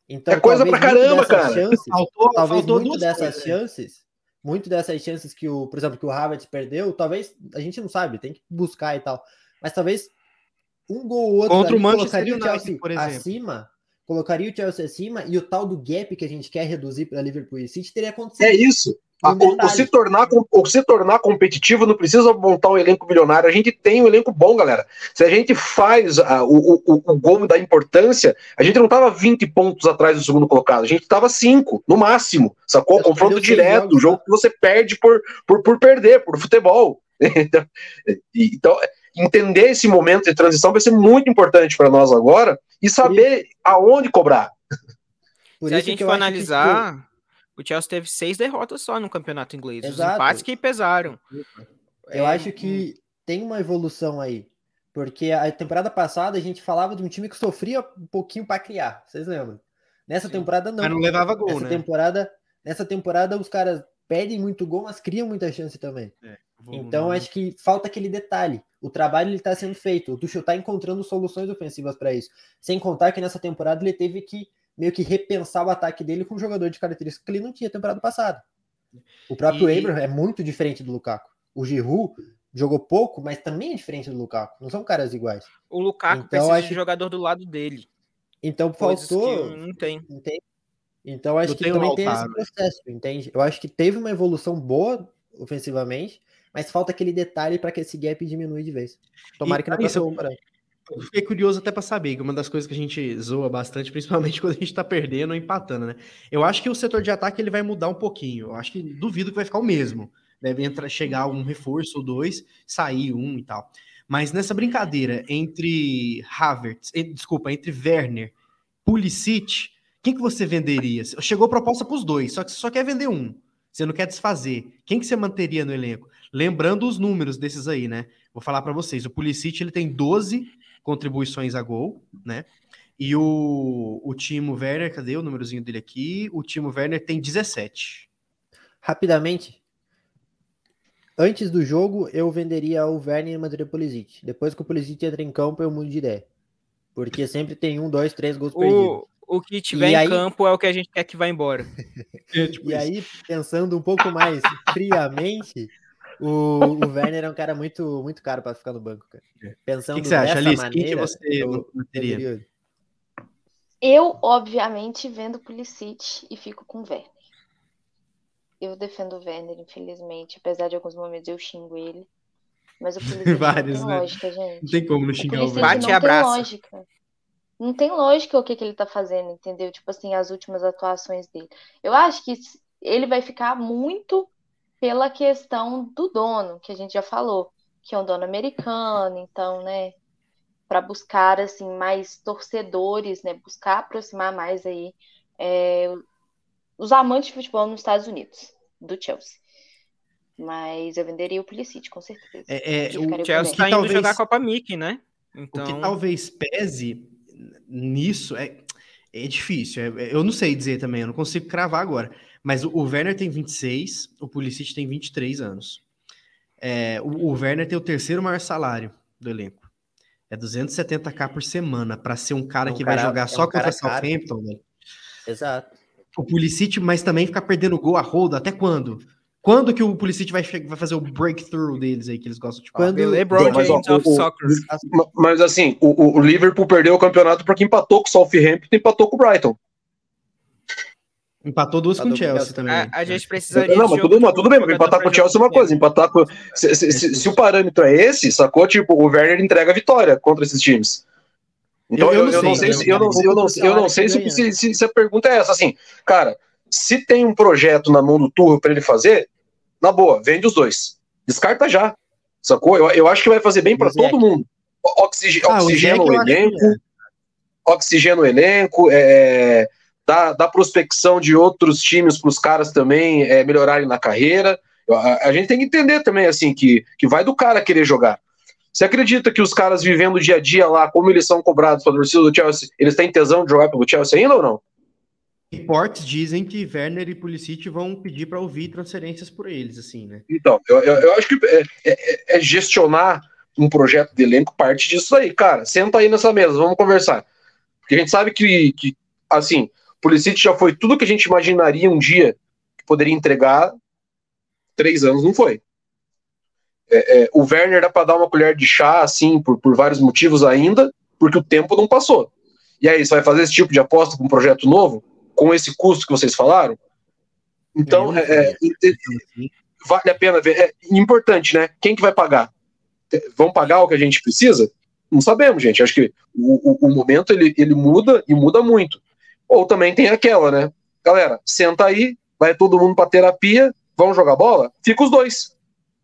Então, É coisa pra caramba, cara. Chances, Faltou, talvez faltou muito dessas coisas, né? chances, muito dessas chances que o, por exemplo, que o Havertz perdeu, talvez a gente não sabe, tem que buscar e tal. Mas talvez um gol ou outro Contra o Manchester colocaria o United, Chelsea por exemplo. acima, colocaria o Chelsea acima e o tal do gap que a gente quer reduzir para Liverpool e City teria acontecido. É isso. Ah, o- o, detalhe. se tornar, com- o se tornar competitivo não precisa montar um elenco milionário. A gente tem um elenco bom, galera. Se a gente faz ah, o, o, o- o gol da importância, a gente não estava 20 pontos atrás do segundo colocado, a gente estava 5, no máximo. Sacou? Confronto direto, jogos, jogo tá? que você perde por, por, por perder, por futebol. então, então, entender esse momento de transição vai ser muito importante para nós agora e saber aonde cobrar. Por Se a gente for tipo, analisar, o Chelsea teve seis derrotas só no campeonato inglês. Os Exato. empates que pesaram. Eu É, acho que tem uma evolução aí. Porque a temporada passada a gente falava de um time que sofria um pouquinho para criar. Vocês lembram? Nessa temporada não. Mas não levava gol, nessa né? temporada, nessa temporada os caras perdem muito gol, mas criam muita chance também. Vou- Então acho que falta aquele detalhe. O trabalho ele tá sendo feito. O Tuchel tá encontrando soluções ofensivas para isso. Sem contar que nessa temporada ele teve que meio que repensar o ataque dele com um jogador de características que ele não tinha temporada passada. O próprio E- Abraham é muito diferente do Lukaku. O Giroud jogou pouco, mas também é diferente do Lukaku. Não são caras iguais. O Lukaku Então, precisa acho- de jogador do lado dele. Então Coisas faltou. que não tem. Entende? Então acho Não que tem também tem esse processo, entende? Eu acho que teve uma evolução boa ofensivamente, mas falta aquele detalhe para que esse gap diminui de vez. Tomara E, que na Larissa, próxima temporada. Fiquei curioso até pra saber, que uma das coisas que a gente zoa bastante, principalmente quando a gente tá perdendo ou empatando, né? Eu acho que o setor de ataque ele vai mudar um pouquinho. Eu acho que duvido que vai ficar o mesmo. Deve entrar, chegar um reforço ou dois, sair um e tal. Mas nessa brincadeira entre Havertz, desculpa, entre Werner, Pulisic, quem que você venderia? Chegou proposta para os dois, só que você só quer vender um. Você não quer desfazer. Quem que você manteria no elenco? Lembrando os números desses aí, né? Vou falar para vocês. O Pulisic ele tem 12 contribuições a gol, né? E o, o Timo Werner, cadê o númerozinho dele aqui? O Timo Werner tem 17. Rapidamente, antes do jogo eu venderia o Werner e manteria o Pulisic. Depois que o Pulisic entra em campo eu mudo de ideia. Porque sempre tem um, dois, três gols perdidos. O, o que tiver E em aí- campo é o que a gente quer que vá embora. E aí, pensando um pouco mais friamente, o, o Werner é um cara muito, muito caro para ficar no banco, cara. O Pensando que, que você acha, Alice? Quem que maneira, você eu ele. Eu, obviamente, vendo Pulisic e fico com o Werner. Eu defendo o Werner, infelizmente. Apesar de alguns momentos eu xingo ele. Mas o Pulisic Vários, não tem né? lógica, gente. Não tem como não O xingar o Pulisic Werner. Bate não e tem abraça. lógica. Não tem lógica o que, que ele tá fazendo, entendeu? Tipo assim, as últimas atuações dele. Eu acho que ele vai ficar muito pela questão do dono, que a gente já falou, que é um dono americano, então, né, para buscar assim mais torcedores, né, buscar aproximar mais aí é, os amantes de futebol nos Estados Unidos, do Chelsea. Mas eu venderia o Pulisic, com certeza. É, é, o O Chelsea que tá indo talvez- jogar a Copa Mickey, né? O Então, que talvez pese nisso é. É difícil, é, eu não sei dizer também, eu não consigo cravar agora. Mas o, o Werner tem 26, o Pulisic tem 23 anos. É, o, o Werner tem o terceiro maior salário do elenco. É 270k por semana para ser um cara É um que cara- vai jogar é só um contra Southampton, velho. Exato. O Pulisic, mas também ficar perdendo gol a roda, até quando? Quando que o Pulisic vai, vai fazer o breakthrough deles aí, que eles gostam de falar? Quando- LeBron Mas, ó, James of Soccer. Ma- Mas assim, o, o- o Liverpool perdeu o campeonato porque empatou com o Southampton e empatou com o Brighton. Empatou duas com o Empatou com o Chelsea Chelsea. também. A, a gente precisaria. Não, de mas tudo, mas tudo bem, jogador empatar com o Chelsea é uma coisa, empatar com. Se, se- se- se o parâmetro é esse, sacou? Tipo, o Werner entrega a vitória contra esses times. Então Eu- eu, eu não sei, sei né, se eu não, eu não, eu não sei se, se, se- se a pergunta é essa. Assim, cara, se tem um projeto na mão do Turro para ele fazer, na boa, vende os dois. Descarta já. Sacou? Eu, eu acho que vai fazer bem para O todo mundo. O- Oxige, Ah, o oxigena o que elenco, é. oxigena o elenco, é, dá, dá prospecção de outros times para os caras também é, melhorarem na carreira. A, a gente tem que entender também, assim, que, que vai do cara querer jogar. Você acredita que os caras vivendo o dia a dia lá, como eles são cobrados pela torcida do Chelsea, eles têm tesão de jogar pelo Chelsea ainda ou não? Reportes dizem que Werner e Pulisic vão pedir para ouvir transferências por eles, assim, né? Então, eu, eu, eu acho que é, é- é gestionar um projeto de elenco parte disso aí, cara. Senta aí nessa mesa, vamos conversar. Porque a gente sabe que, que assim, Pulisic já foi tudo que a gente imaginaria um dia que poderia entregar. Três anos não foi. É, é, o Werner dá para dar uma colher de chá, assim, por, por vários motivos ainda, porque o tempo não passou. E aí, você vai fazer esse tipo de aposta com um projeto novo, com esse custo que vocês falaram? Então, é, é, vale a pena ver. É importante, né? Quem que vai pagar? Vão pagar o que a gente precisa? Não sabemos, gente. Acho que o, o, o momento ele, ele muda e muda muito. Ou também tem aquela, né? Galera, senta aí, vai todo mundo pra terapia, vão jogar bola? Fica os dois.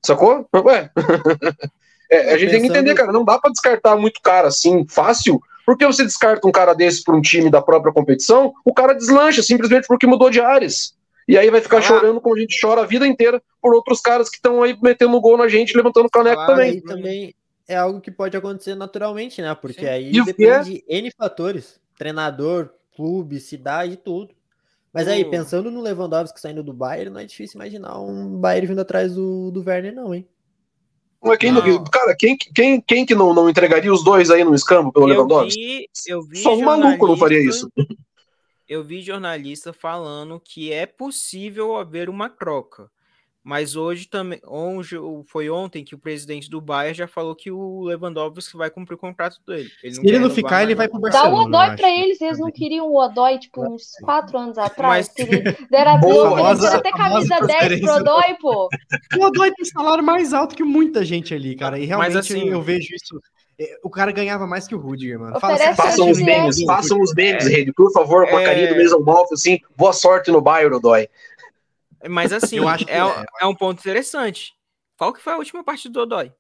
Sacou? Ué. É, a gente tem que Pensando- entender, cara, não dá pra descartar muito cara assim, fácil, porque você descarta um cara desse pra um time da própria competição, o cara deslancha simplesmente porque mudou de áreas. E aí vai ficar Ah. chorando como a gente chora a vida inteira por outros caras que estão aí metendo gol na gente, levantando caneco Ah, também. Também é algo que pode acontecer naturalmente, né? Porque Sim. aí E depende de N fatores. Treinador, clube, cidade, tudo. Mas aí, pensando no Lewandowski saindo do Bayern, não é difícil imaginar um Bayern vindo atrás do, do Werner, não, hein? Mas quem, Não. cara, quem, quem, quem que não, não entregaria os dois aí no escambo pelo Eu Lewandowski? vi, eu vi Só um maluco não faria isso. Eu vi jornalista falando que é possível haver uma troca. Mas hoje também, hoje, foi ontem que o presidente do Bayern já falou que o Lewandowski vai cumprir o contrato dele. Ele Se ele não ficar, ele vai pro Dá Barcelona. o eu Odói pra eles, eles não queriam o Odói, tipo, uns quatro anos atrás. Mas- Queria, deram Boa, até camisa 10 pro. Odói, pô. O Odói tem salário mais alto que muita gente ali, cara. E realmente assim- eu vejo isso. é, O cara ganhava mais que o Rudiger, mano. Sério, Façam os memes, é. façam os memes, Rede, por favor, com a É. carinha do Mason Mount, assim, boa sorte no Bayern, Dói. Mas assim, Eu acho que é, é. é um ponto interessante. Qual que foi a última partida do Odói?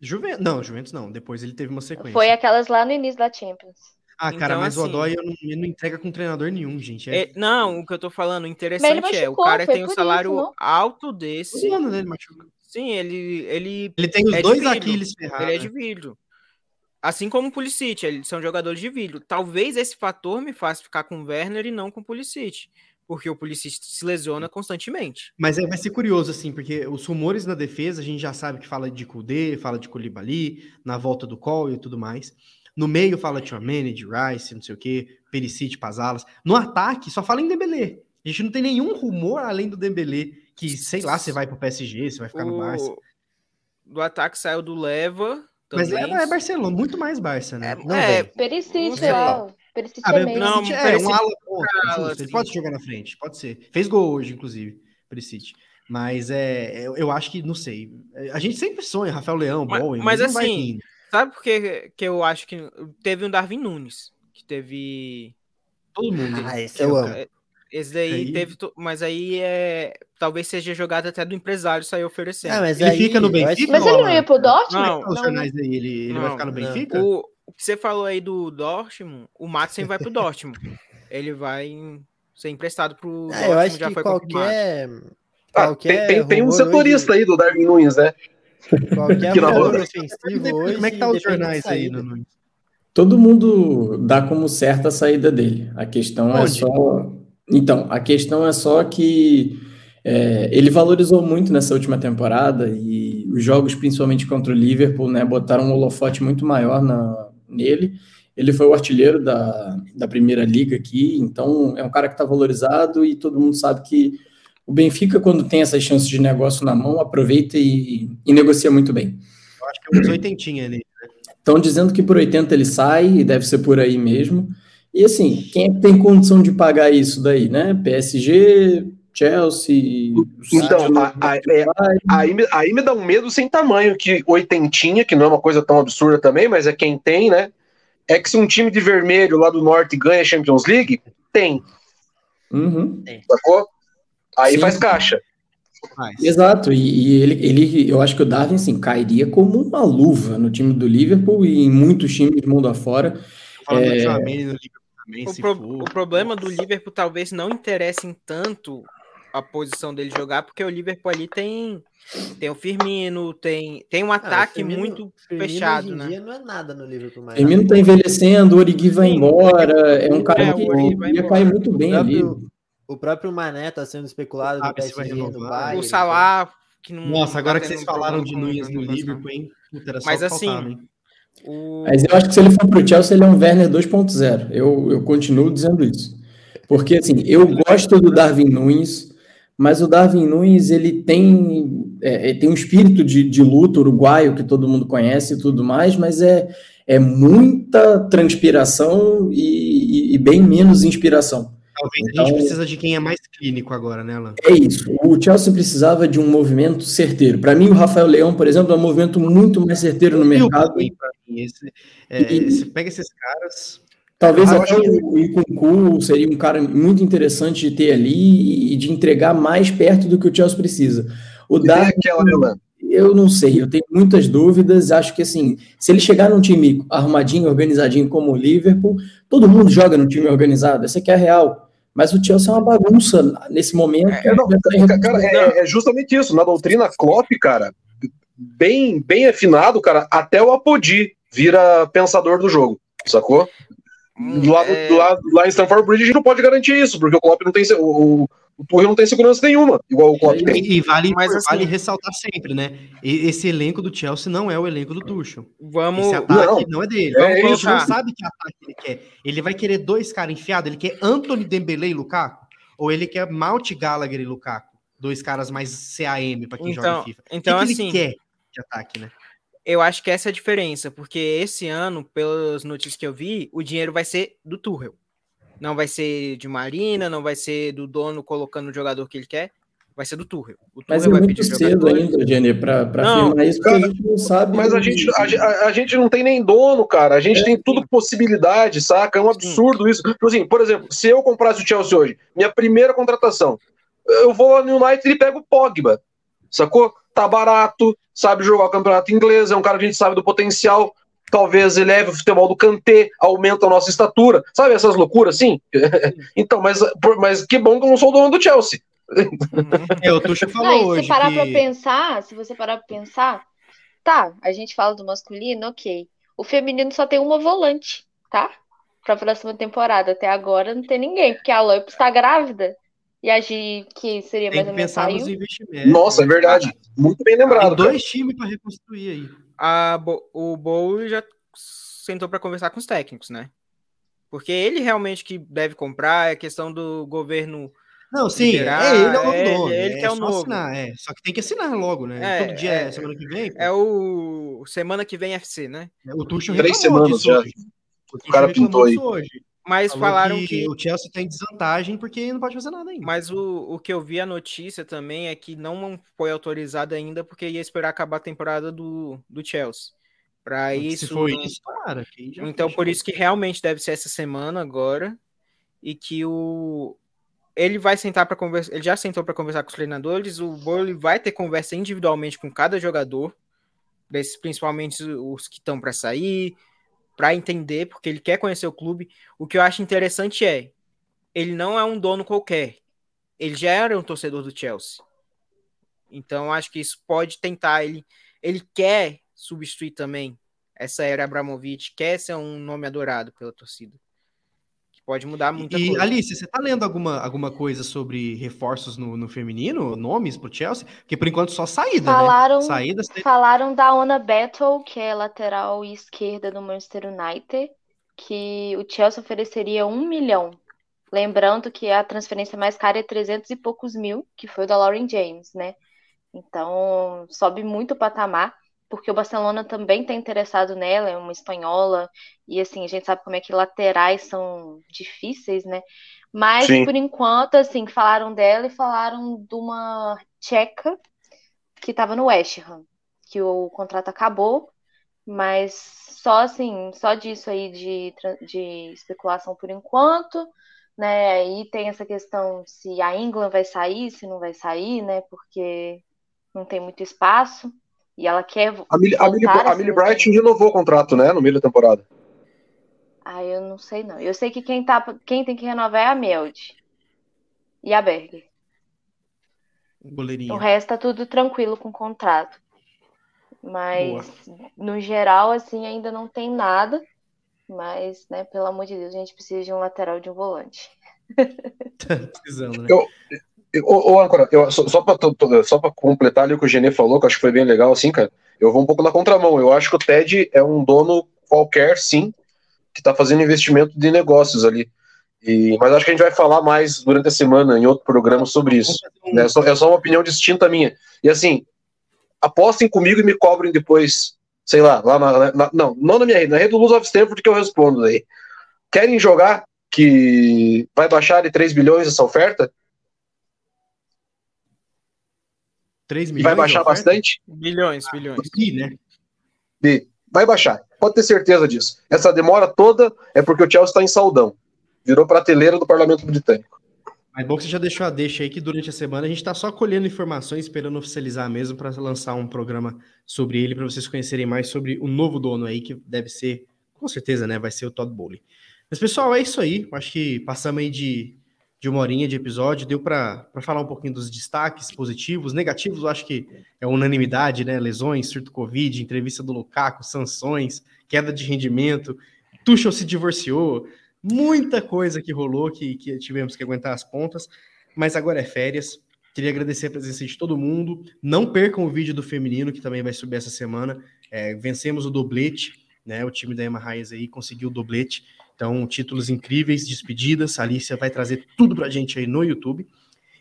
Juventus. Não, Juventus não. Depois ele teve uma sequência. Foi aquelas lá no início da Champions. Ah, cara, Então, mas o assim- Odói eu não, ele não entrega com treinador nenhum, gente. É, É, não, o que eu tô falando interessante é, o machucou, cara tem um salário isso, não? alto desse. o ano dele machuca. Sim, ele, ele, Ele tem os É dois. Aquiles ferrados. ele é de vidro. Assim como o Pulisic, eles são jogadores de vidro. Talvez esse fator me faça ficar com o Werner e não com o Pulisic. Porque o Pulisic se lesiona constantemente. Mas é, vai ser curioso, assim, porque os rumores na defesa, a gente já sabe que fala de Kudê, fala de Koulibaly, na volta do Cole e tudo mais. No meio fala de Tchouameni, de Rice, não sei o quê, Perisic, Pazalas. No ataque, só fala em Dembélé. A gente não tem nenhum rumor além do Dembélé, que, sei lá, você vai pro PSG, você vai ficar no Barça. O... Do ataque saiu do Leva. Mas também. leva é Barcelona, muito mais Barça, né? É, Não é. Perisic lá. Perisic Ah, é mas meio. não, é, Perisic- um ala ala, ele pode jogar na frente, pode ser. Fez gol hoje, inclusive, Perisic. Mas é, eu, eu acho que, não sei. A gente sempre sonha, Rafael Leão, Mas- Bowen, mas não vai assim. Sabe por que, que eu acho que teve um Darwin Nunes? Que teve. todo mundo. Ah, esse eu amo. Esse daí Aí- teve. Mas aí é. Talvez seja jogada até do empresário sair oferecendo. Ah, mas Ele aí, fica no eu Benfica? Mas ele não ia pro Dortmund? Não, Não, jornais aí, ele, ele vai Não, ficar no não. Benfica? O, você falou aí do Dortmund, o Madsen vai pro Dortmund. Ele vai ser emprestado pro Ah, eu acho já que foi confirmado. qualquer. Ah, qualquer tem, tem, um setorista hoje- aí do Darwin Nunes, né? Qualquer que ofensivo hoje. Como é que tá os jornais aí, saída. Nuno? Todo mundo dá como certa a saída dele. A questão é Onde? só. Então, a questão é só que é, ele valorizou muito nessa última temporada e os jogos, principalmente contra o Liverpool, né, botaram um holofote muito maior na, nele. Ele foi o artilheiro da, da primeira liga aqui, então é um cara que está valorizado e todo mundo sabe que o Benfica, quando tem essas chances de negócio na mão, aproveita e, e negocia muito bem. Eu acho que é uns oitentinha ali. Estão dizendo que por 80 ele sai, e deve ser por aí mesmo. E assim, quem é tem condição de pagar isso daí, né? PSG, Chelsea. Então, a- a- é- aí, me- aí me dá um medo sem tamanho que oitentinha, que não é uma coisa tão absurda também, mas é quem tem, né? É que se um time de vermelho lá do norte ganha a Champions League, tem, Uhum. sacou? Aí Sim. faz caixa. Mas, Exato, e, e ele, ele, eu acho que o Darwin, assim, cairia como uma luva no time do Liverpool e em muitos times do mundo afora. é- também, O, pro- o problema do Liverpool talvez não interesse em tanto a posição dele jogar, porque o Liverpool ali tem tem o Firmino, tem, tem um Ah, ataque Firmino- muito Firmino fechado, hoje em né? dia não é nada no Liverpool mais. Firmino tá envelhecendo, o Origi vai embora, é um cara É, que o ia cair muito O bem ali. próprio, o próprio Mané tá sendo especulado vai PSG. Bayern. O Salah, que não Nossa, agora tá que vocês falaram de Nunes no. Liverpool, hein? Puta, era só Mas o que faltava, assim, hein? O... Mas eu acho que se ele for pro Chelsea, ele é um Werner 2.0. Eu, eu continuo dizendo isso. Porque, assim, eu gosto do Darwin Nunes, mas o Darwin Nunes, ele tem, é, tem um espírito de, de luta uruguaio que todo mundo conhece e tudo mais, mas é, é muita transpiração e, e- e bem menos inspiração. Talvez a Então- gente precisa de quem é mais clínico agora, né, Alan? É isso. O Chelsea precisava de um movimento certeiro. Para mim, o Rafael Leão, por exemplo, é um movimento muito mais certeiro no mercado. Mim, esse- é, E- você pega esses caras. Talvez até que- o Nkunku seria um cara muito interessante de ter ali e de entregar mais perto do que o Chelsea precisa. O Darwin, aquela, né, eu não sei, eu tenho muitas dúvidas. Acho que assim, se ele chegar num time arrumadinho, organizadinho como o Liverpool, todo mundo joga no time organizado. Essa aqui é a real. Mas o Chelsea é uma bagunça nesse momento. É, não, cara, é, é justamente isso. Na doutrina Klopp, cara, bem, bem afinado, cara, até o Apodi vira pensador do jogo, sacou? Lá, é, lá, lá em Stamford Bridge a gente não pode garantir isso, porque o Klopp não tem. O, o Tuchel não tem segurança nenhuma, igual o Klopp tem. E, e vale, Mas, assim- vale ressaltar sempre, né? E- Esse elenco do Chelsea não é o elenco do Tuchel. Vamos. Esse ataque não, não. é dele. É Vamos não sabe que ataque ele quer. Ele vai querer dois caras enfiados? Ele quer Anthony Dembele e Lukaku? Ou ele quer Mount Gallagher e Lukaku? Dois caras mais CAM pra quem joga Então, FIFA. então o que, que assim, ele quer de ataque, né? Eu acho que essa é a diferença, porque esse ano, pelas notícias que eu vi, o dinheiro vai ser do Tuchel. Não vai ser de Marina, não vai ser do dono colocando o jogador que ele quer, vai ser do Tuchel. O Mas é Tuchel vai muito pedir cedo ainda, Jenny, para afirmar isso, cara, a gente não sabe. Mas a gente, a, a- gente não tem nem dono, cara. A gente tem tudo possibilidade, saca? É um absurdo isso. Tipo assim, por exemplo, se eu comprasse o Chelsea hoje, minha primeira contratação, eu vou lá no United e pego o Pogba, sacou? Tá barato, sabe jogar o campeonato inglês, é um cara que a gente sabe do potencial. Talvez eleve o futebol do Kanté, aumenta a nossa estatura. Sabe essas loucuras assim? então, mas, por- mas que bom que eu não sou dono do Chelsea. É, o Tuchel falou Não, hoje se parar que... pra pensar, se você parar pra pensar, tá, a gente fala do masculino, ok. O feminino só tem uma volante, tá? Pra próxima temporada. Até agora não tem ninguém, porque a Loipos tá grávida. E a que seria tem mais que ou menos, pensar nos investimentos. Nossa, é verdade. Muito bem Tem lembrado. cara. dois times pra reconstruir aí. A Bo- o Bowl já sentou para conversar com os técnicos, né? Porque ele realmente que deve comprar, é questão do governo. Não, sim, Liberar, é ele é o novo é dono. ele- é que é o só novo. assinar, é. Só que tem que assinar logo, né? É, Todo dia, é- semana que vem. É o semana que vem FC, né? O Tuchel Três semanas disso já. hoje. O, Tuchel cara pintou aí. hoje. Mas Falou falaram que, que. o Chelsea tem desvantagem porque não pode fazer nada ainda. Mas o, o que eu vi a notícia também é que não foi autorizado ainda porque ia esperar acabar a temporada do, do Chelsea. Para isso. Se não- isso, cara. Então, por foi. isso que realmente deve ser essa semana agora. E que o. Ele vai sentar para conversar. Ele já sentou para conversar com os treinadores. O Bowley vai ter conversa individualmente com cada jogador, principalmente os que estão para sair, para entender, porque ele quer conhecer o clube. O que eu acho interessante é, ele não é um dono qualquer. Ele já era um torcedor do Chelsea. Então, acho que isso pode tentar. Ele, ele quer substituir também essa era Abramovich quer ser um nome adorado pela torcida. Pode mudar muita e, coisa. Alice, você tá lendo alguma, alguma coisa sobre reforços no, no feminino, nomes pro Chelsea? Porque por enquanto só saída, falaram, né? Saídas tem... Falaram da Ona Battle, que é lateral esquerda do Manchester United, que o Chelsea ofereceria um milhão. Lembrando que a transferência mais cara é 300 e poucos mil, que foi o da Lauren James, né? Então, sobe muito o patamar porque o Barcelona também está interessado nela, é uma espanhola, e assim, a gente sabe como é que laterais são difíceis, né? Mas, Sim. por enquanto, assim, falaram dela e falaram de uma tcheca que estava no West Ham, que o contrato acabou, mas só assim, só disso aí de, de especulação por enquanto, né? Aí tem essa questão se a England vai sair, se não vai sair, né? Porque não tem muito espaço. E ela quer. A Millie, a Millie, a Millie Bright renovou o contrato, né? No meio da temporada. Ah, eu não sei não. Eu sei que quem, tá, quem tem que renovar é a Meld. E a Berger. Goleirinho. O resto tá tudo tranquilo com o contrato. Mas, Boa. no geral, assim, ainda não tem nada. Mas, né, pelo amor de Deus, a gente precisa de um lateral de um volante. Precisando, né? Eu, Ô, ô Ancora, eu, só, só para completar ali o que o Genê falou, que eu acho que foi bem legal, assim, cara, eu vou um pouco na contramão. Eu acho que o TED é um dono qualquer, sim, que está fazendo investimento de negócios ali. E, mas acho que a gente vai falar mais durante a semana em outro programa sobre isso. Né? É, só, é só uma opinião distinta minha. E assim, apostem comigo e me cobrem depois, sei lá, lá na, na, não, não na minha rede, na rede do Luz of Stanford que eu respondo aí. Querem jogar que vai baixar de 3 bilhões essa oferta? 3 milhões. E vai baixar bastante? Bilhões, bilhões. E, né? E vai baixar. Pode ter certeza disso. Essa demora toda é porque o Chelsea está em saudão. Virou prateleira do parlamento britânico. Mas bom que você já deixou a deixa aí que durante a semana a gente está só colhendo informações, esperando oficializar mesmo para lançar um programa sobre ele, para vocês conhecerem mais sobre o novo dono aí, que deve ser, com certeza, né? Vai ser o Todd Bowley. Mas, pessoal, é isso aí. Acho que passamos aí de de uma horinha de episódio, deu para falar um pouquinho dos destaques positivos, negativos, eu acho que é unanimidade, né? Lesões, surto Covid, entrevista do Lukaku, sanções, queda de rendimento, Tuchel se divorciou, muita coisa que rolou que, que tivemos que aguentar as pontas, mas agora é férias. Queria agradecer a presença de todo mundo. Não percam o vídeo do feminino, que também vai subir essa semana. É, vencemos o doblete, né? O time da Emma Raiz aí conseguiu o doblete. Então, títulos incríveis, despedidas. A Alicia vai trazer tudo para a gente aí no YouTube.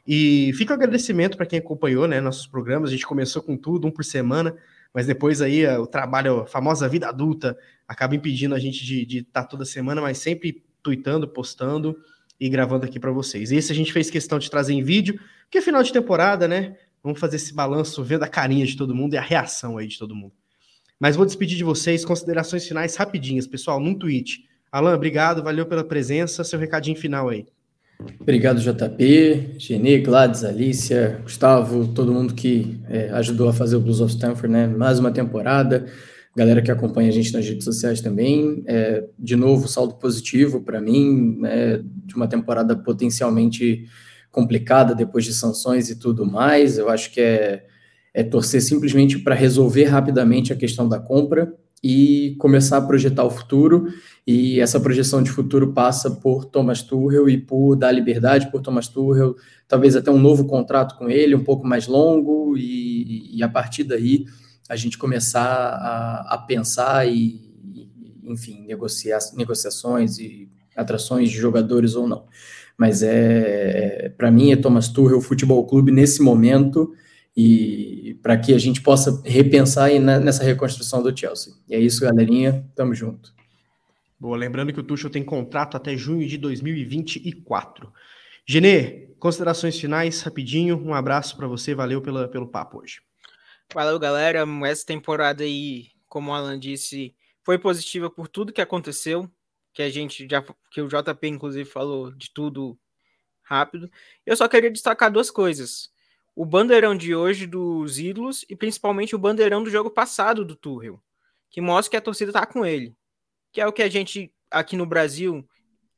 E fica o agradecimento para quem acompanhou né, nossos programas. A gente começou com tudo, um por semana, mas depois aí o trabalho, a famosa vida adulta, acaba impedindo a gente de estar tá toda semana, mas sempre tweetando, postando e gravando aqui para vocês. Esse a gente fez questão de trazer em vídeo, porque é final de temporada, né? Vamos fazer esse balanço, vendo a carinha de todo mundo e a reação aí de todo mundo. Mas vou despedir de vocês, considerações finais rapidinhas, pessoal, num tweet. Alan, obrigado, valeu pela presença. Seu recadinho final aí. Obrigado, JP, Genê, Gladys, Alicia, Gustavo, todo mundo que é, ajudou a fazer o Blues of Stanford, né? Mais uma temporada. Galera que acompanha a gente nas redes sociais também. É, de novo, saldo positivo para mim, né, de uma temporada potencialmente complicada depois de sanções e tudo mais. Eu acho que é, é torcer simplesmente para resolver rapidamente a questão da compra e começar a projetar o futuro. E essa projeção de futuro passa por Thomas Tuchel e por dar liberdade por Thomas Tuchel, talvez até um novo contrato com ele, um pouco mais longo, e, e a partir daí a gente começar a, a pensar e, enfim, negociar negociações e atrações de jogadores ou não. Mas é, é para mim é Thomas Tuchel Futebol Clube nesse momento e para que a gente possa repensar nessa reconstrução do Chelsea. E é isso, galerinha. Tamo junto. Boa, lembrando que o Tuchel tem contrato até junho de 2024. Genê, considerações finais, rapidinho. Um abraço para você, valeu pela, pelo papo hoje. Valeu, galera. Essa temporada aí, como o Alan disse, foi positiva por tudo que aconteceu, que a gente já, que o JP inclusive falou de tudo rápido. Eu só queria destacar duas coisas o bandeirão de hoje dos ídolos e principalmente o bandeirão do jogo passado do Tuchel, que mostra que a torcida tá com ele. Que é o que a gente aqui no Brasil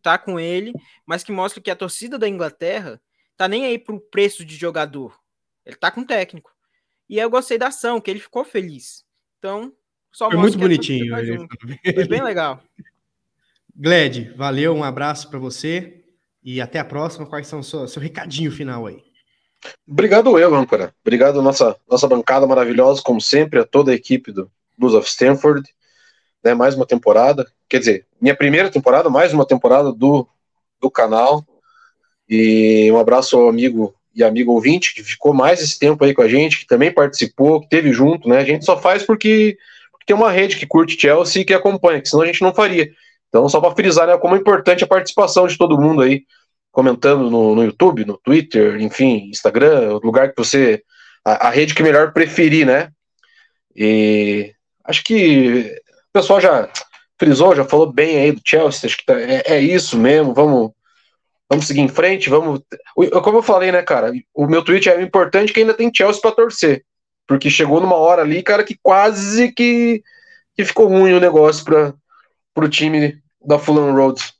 tá com ele, mas que mostra que a torcida da Inglaterra tá nem aí pro preço de jogador. Ele tá com o técnico. E eu gostei da ação, que ele ficou feliz. Então, Só Foi muito bonitinho. Foi bem legal. Gled, valeu, um abraço para você e até a próxima. Quais são o seu, seu recadinho final aí? Obrigado eu, âncora. Obrigado nossa nossa bancada maravilhosa, como sempre, a toda a equipe do Blues of Stanford. Né, mais uma temporada, quer dizer, minha primeira temporada, mais uma temporada do, do canal. E um abraço ao amigo e amigo ouvinte que ficou mais esse tempo aí com a gente, que também participou, que teve junto, né? A gente só faz porque, porque tem uma rede que curte Chelsea e que acompanha, que senão a gente não faria. Então, só para frisar né, como é importante a participação de todo mundo aí, comentando no, no YouTube, no Twitter, enfim, Instagram, o lugar que você. A, a, rede que melhor preferir, né? E acho que o pessoal já frisou, já falou bem aí do Chelsea, acho que tá, é, é, isso mesmo, vamos, vamos seguir em frente, vamos. Como eu falei, né, cara? O meu tweet é importante que ainda tem Chelsea para torcer. Porque chegou numa hora ali, cara, que quase que, que ficou ruim o negócio para o time da Fulham Roads.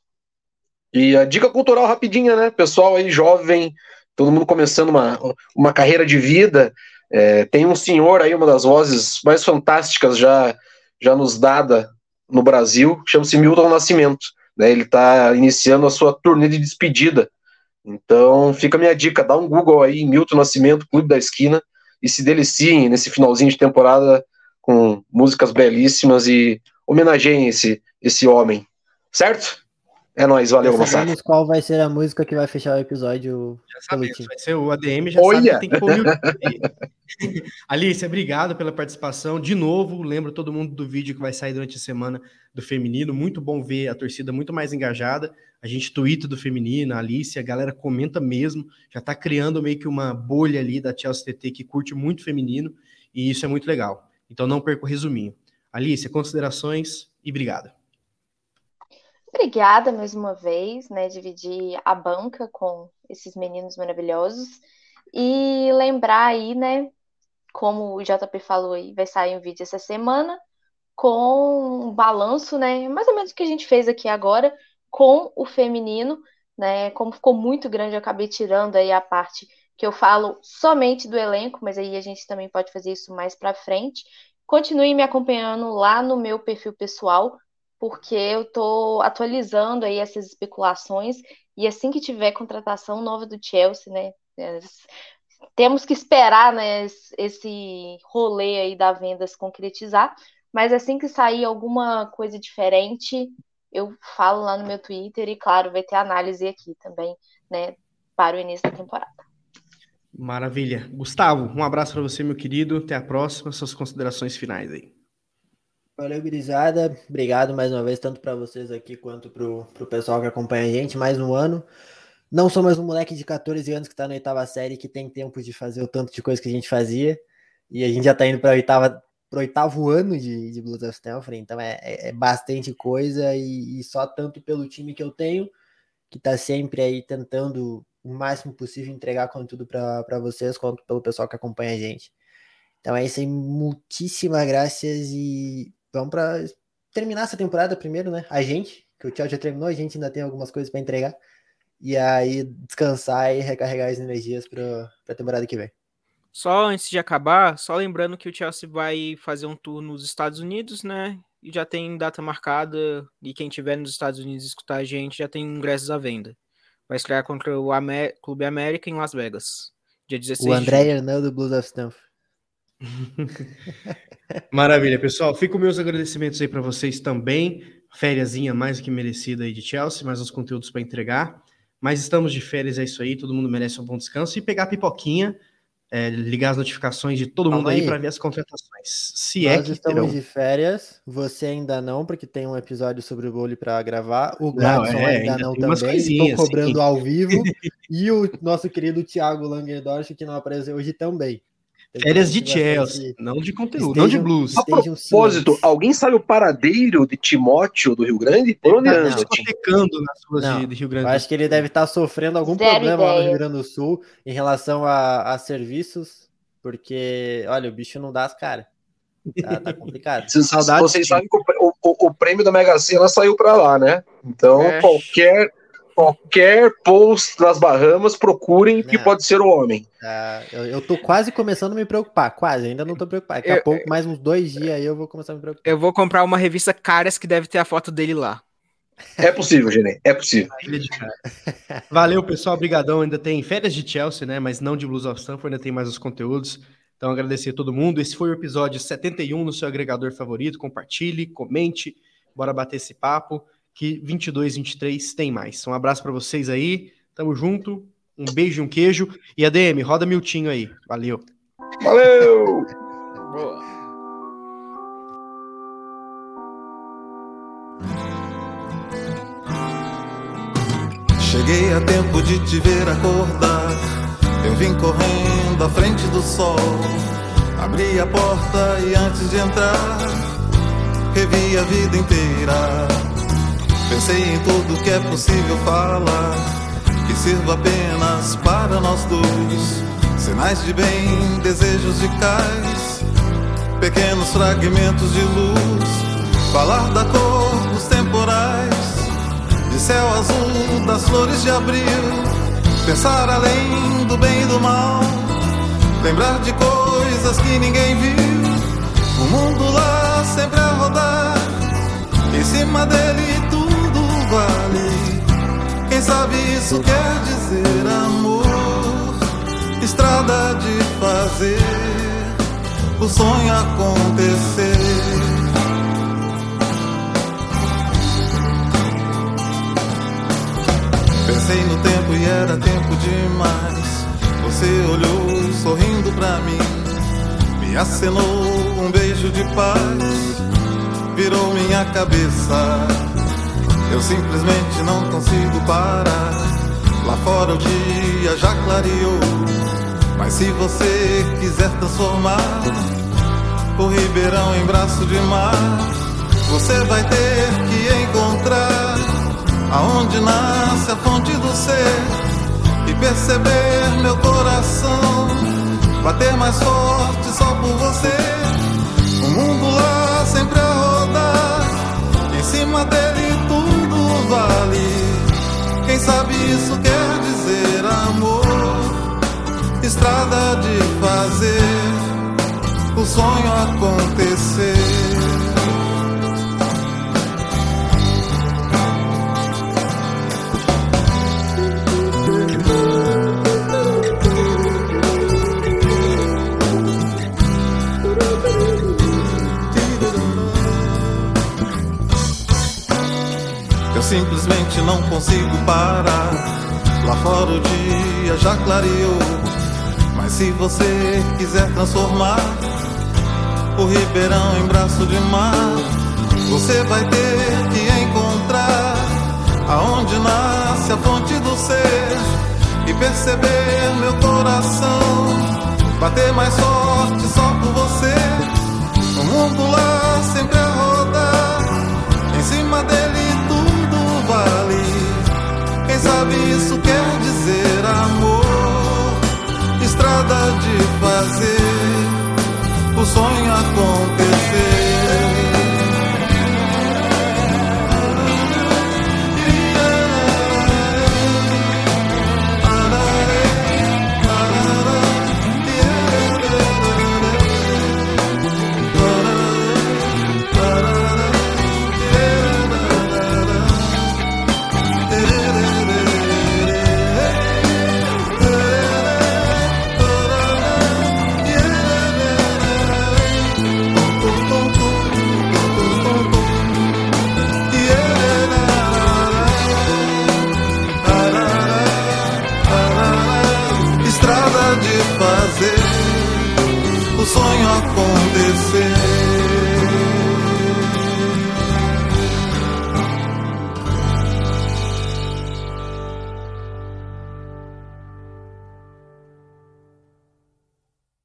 E a dica cultural rapidinha, né? Pessoal aí jovem, todo mundo começando uma, uma carreira de vida. É, tem um senhor aí, uma das vozes mais fantásticas já, já nos dada no Brasil, chama-se Milton Nascimento. Né? Ele está iniciando a sua turnê de despedida. Então fica a minha dica, dá um Google aí, Milton Nascimento, Clube da Esquina, e se deliciem nesse finalzinho de temporada com músicas belíssimas e homenageiem esse, esse homem. Certo? É nóis, valeu, moçada. qual vai ser a música que vai fechar o episódio. Já sabemos, vai ser o ADM, já Olha. sabe que tem que pôr Alice, obrigado pela participação. De novo, lembro todo mundo do vídeo que vai sair durante a semana do feminino. Muito bom ver a torcida muito mais engajada. A gente twitta do feminino, a Alice, a galera comenta mesmo. Já tá criando meio que uma bolha ali da Chelsea TT que curte muito feminino. E isso é muito legal. Então não perca o resuminho. Alice, considerações e obrigado. Obrigada mais uma vez, né? Dividir a banca com esses meninos maravilhosos. E lembrar aí, né? Como o JP falou aí, vai sair um vídeo essa semana com um balanço, né? Mais ou menos o que a gente fez aqui agora com o feminino, né? Como ficou muito grande, eu acabei tirando aí a parte que eu falo somente do elenco, mas aí a gente também pode fazer isso mais para frente. Continue me acompanhando lá no meu perfil pessoal, porque eu estou atualizando aí essas especulações e assim que tiver contratação nova do Chelsea, né, temos que esperar, né, esse rolê aí da venda se concretizar, mas assim que sair alguma coisa diferente, eu falo lá no meu Twitter e claro, vai ter análise aqui também, né, para o início da temporada. Maravilha. Gustavo, um abraço para você, meu querido. Até a próxima. Suas considerações finais aí. Valeu, gurizada. Obrigado mais uma vez, tanto para vocês aqui quanto para o pessoal que acompanha a gente. Mais um ano. Não sou mais um moleque de 14 anos que está na oitava série que tem tempo de fazer o tanto de coisa que a gente fazia. E a gente já está indo para oitava pro oitavo ano de, de Blues of Stanford, então é, é, é bastante coisa e, e, só tanto pelo time que eu tenho, que está sempre aí tentando o máximo possível entregar conteúdo para vocês, quanto pelo pessoal que acompanha a gente. Então é isso aí, muitíssimas graças e vamos para terminar essa temporada primeiro, né? A gente, que o Tchau já terminou, a gente ainda tem algumas coisas para entregar. E aí descansar e recarregar as energias para a temporada que vem. Só antes de acabar, só lembrando que o Chelsea vai fazer um tour nos Estados Unidos, né? E já tem data marcada. E quem tiver nos Estados Unidos escutar a gente já tem ingressos à venda. Vai estrear contra o Amer Clube América em Las Vegas. Dia 16 O André Hernando do Blues of Stanford. Maravilha, pessoal. Fico meus agradecimentos aí para vocês também. Fériasinha mais do que merecida aí de Chelsea, mais uns conteúdos para entregar. Mas estamos de férias, é isso aí. Todo mundo merece um bom descanso e pegar a pipoquinha, é, ligar as notificações de todo mundo aí, aí para ver as contratações. Se Nós é que estamos terão. de férias, você ainda não, porque tem um episódio sobre o vôlei para gravar. O Gladson é, ainda, ainda, não também. Estou cobrando sim. ao vivo. e o nosso querido Thiago Langendorf, que não apareceu hoje também. Férias de Chelsea, não de conteúdo, estejam, não de blues. A propósito, alguém sabe o paradeiro de Timóteo do Rio Grande? Por onde anda? Discotecando nas ruas não, de, Rio Grande Eu acho que ele deve estar sofrendo algum Zero problema ideia. lá no Rio Grande do Sul em relação a, a serviços, porque, olha, o bicho não dá as caras. Tá, tá, complicado. Saudade vocês sabem que o, o, o, prêmio da Mega Sena saiu para lá, né? Então, é. qualquer qualquer post nas Bahamas, procurem que pode ser o homem. Ah, eu, eu tô quase começando a me preocupar, quase, ainda não tô preocupado. Daqui a Eu- pouco, mais uns dois dias aí, eu vou começar a me preocupar. Eu vou comprar uma revista Caras que deve ter a foto dele lá. É possível, Genê, é possível. Valeu, pessoal. Obrigadão. Ainda tem férias de Chelsea, né? Mas não de Blues of Stanford, ainda tem mais os conteúdos. Então, agradecer a todo mundo. Esse foi o episódio 71 no seu agregador favorito. Compartilhe, comente. Bora bater esse papo. Que 22, 23 tem mais. Um abraço pra vocês aí. Tamo junto. Um beijo e um queijo. E ADM, roda Miltinho aí. Valeu. Valeu! Boa. Cheguei a tempo de te ver acordar. Eu vim correndo à frente do sol. Abri a porta e antes de entrar, revi a vida inteira. Pensei em tudo que é possível falar, que sirva apenas para nós dois. Sinais de bem, desejos de cais, pequenos fragmentos de luz. Falar da cor dos temporais de céu azul das flores de abril. Pensar além do bem e do mal, lembrar de coisas que ninguém viu. O mundo lá sempre a rodar, em cima dele tudo vale. Quem sabe isso quer dizer amor, estrada de fazer o sonho acontecer. Pensei no tempo e era tempo demais. Você olhou sorrindo pra mim, me acenou um beijo de paz, virou minha cabeça. Eu simplesmente não consigo parar. Lá fora o dia já clareou, mas se você quiser transformar o Ribeirão em braço de mar, você vai ter que encontrar aonde nasce a fonte do ser e perceber meu coração bater mais forte só por você. O mundo lá sempre a rodar, em cima dele vale. Quem sabe isso quer dizer amor, estrada de fazer o sonho acontecer. Simplesmente não consigo parar. Lá fora o dia já clareou. Mas se você quiser transformar o Ribeirão em braço de mar, você vai ter que encontrar aonde nasce a fonte do ser e perceber meu coração bater mais forte só por você. O mundo lá sabe isso quer dizer amor, estrada de fazer o sonho acontecer. Estrada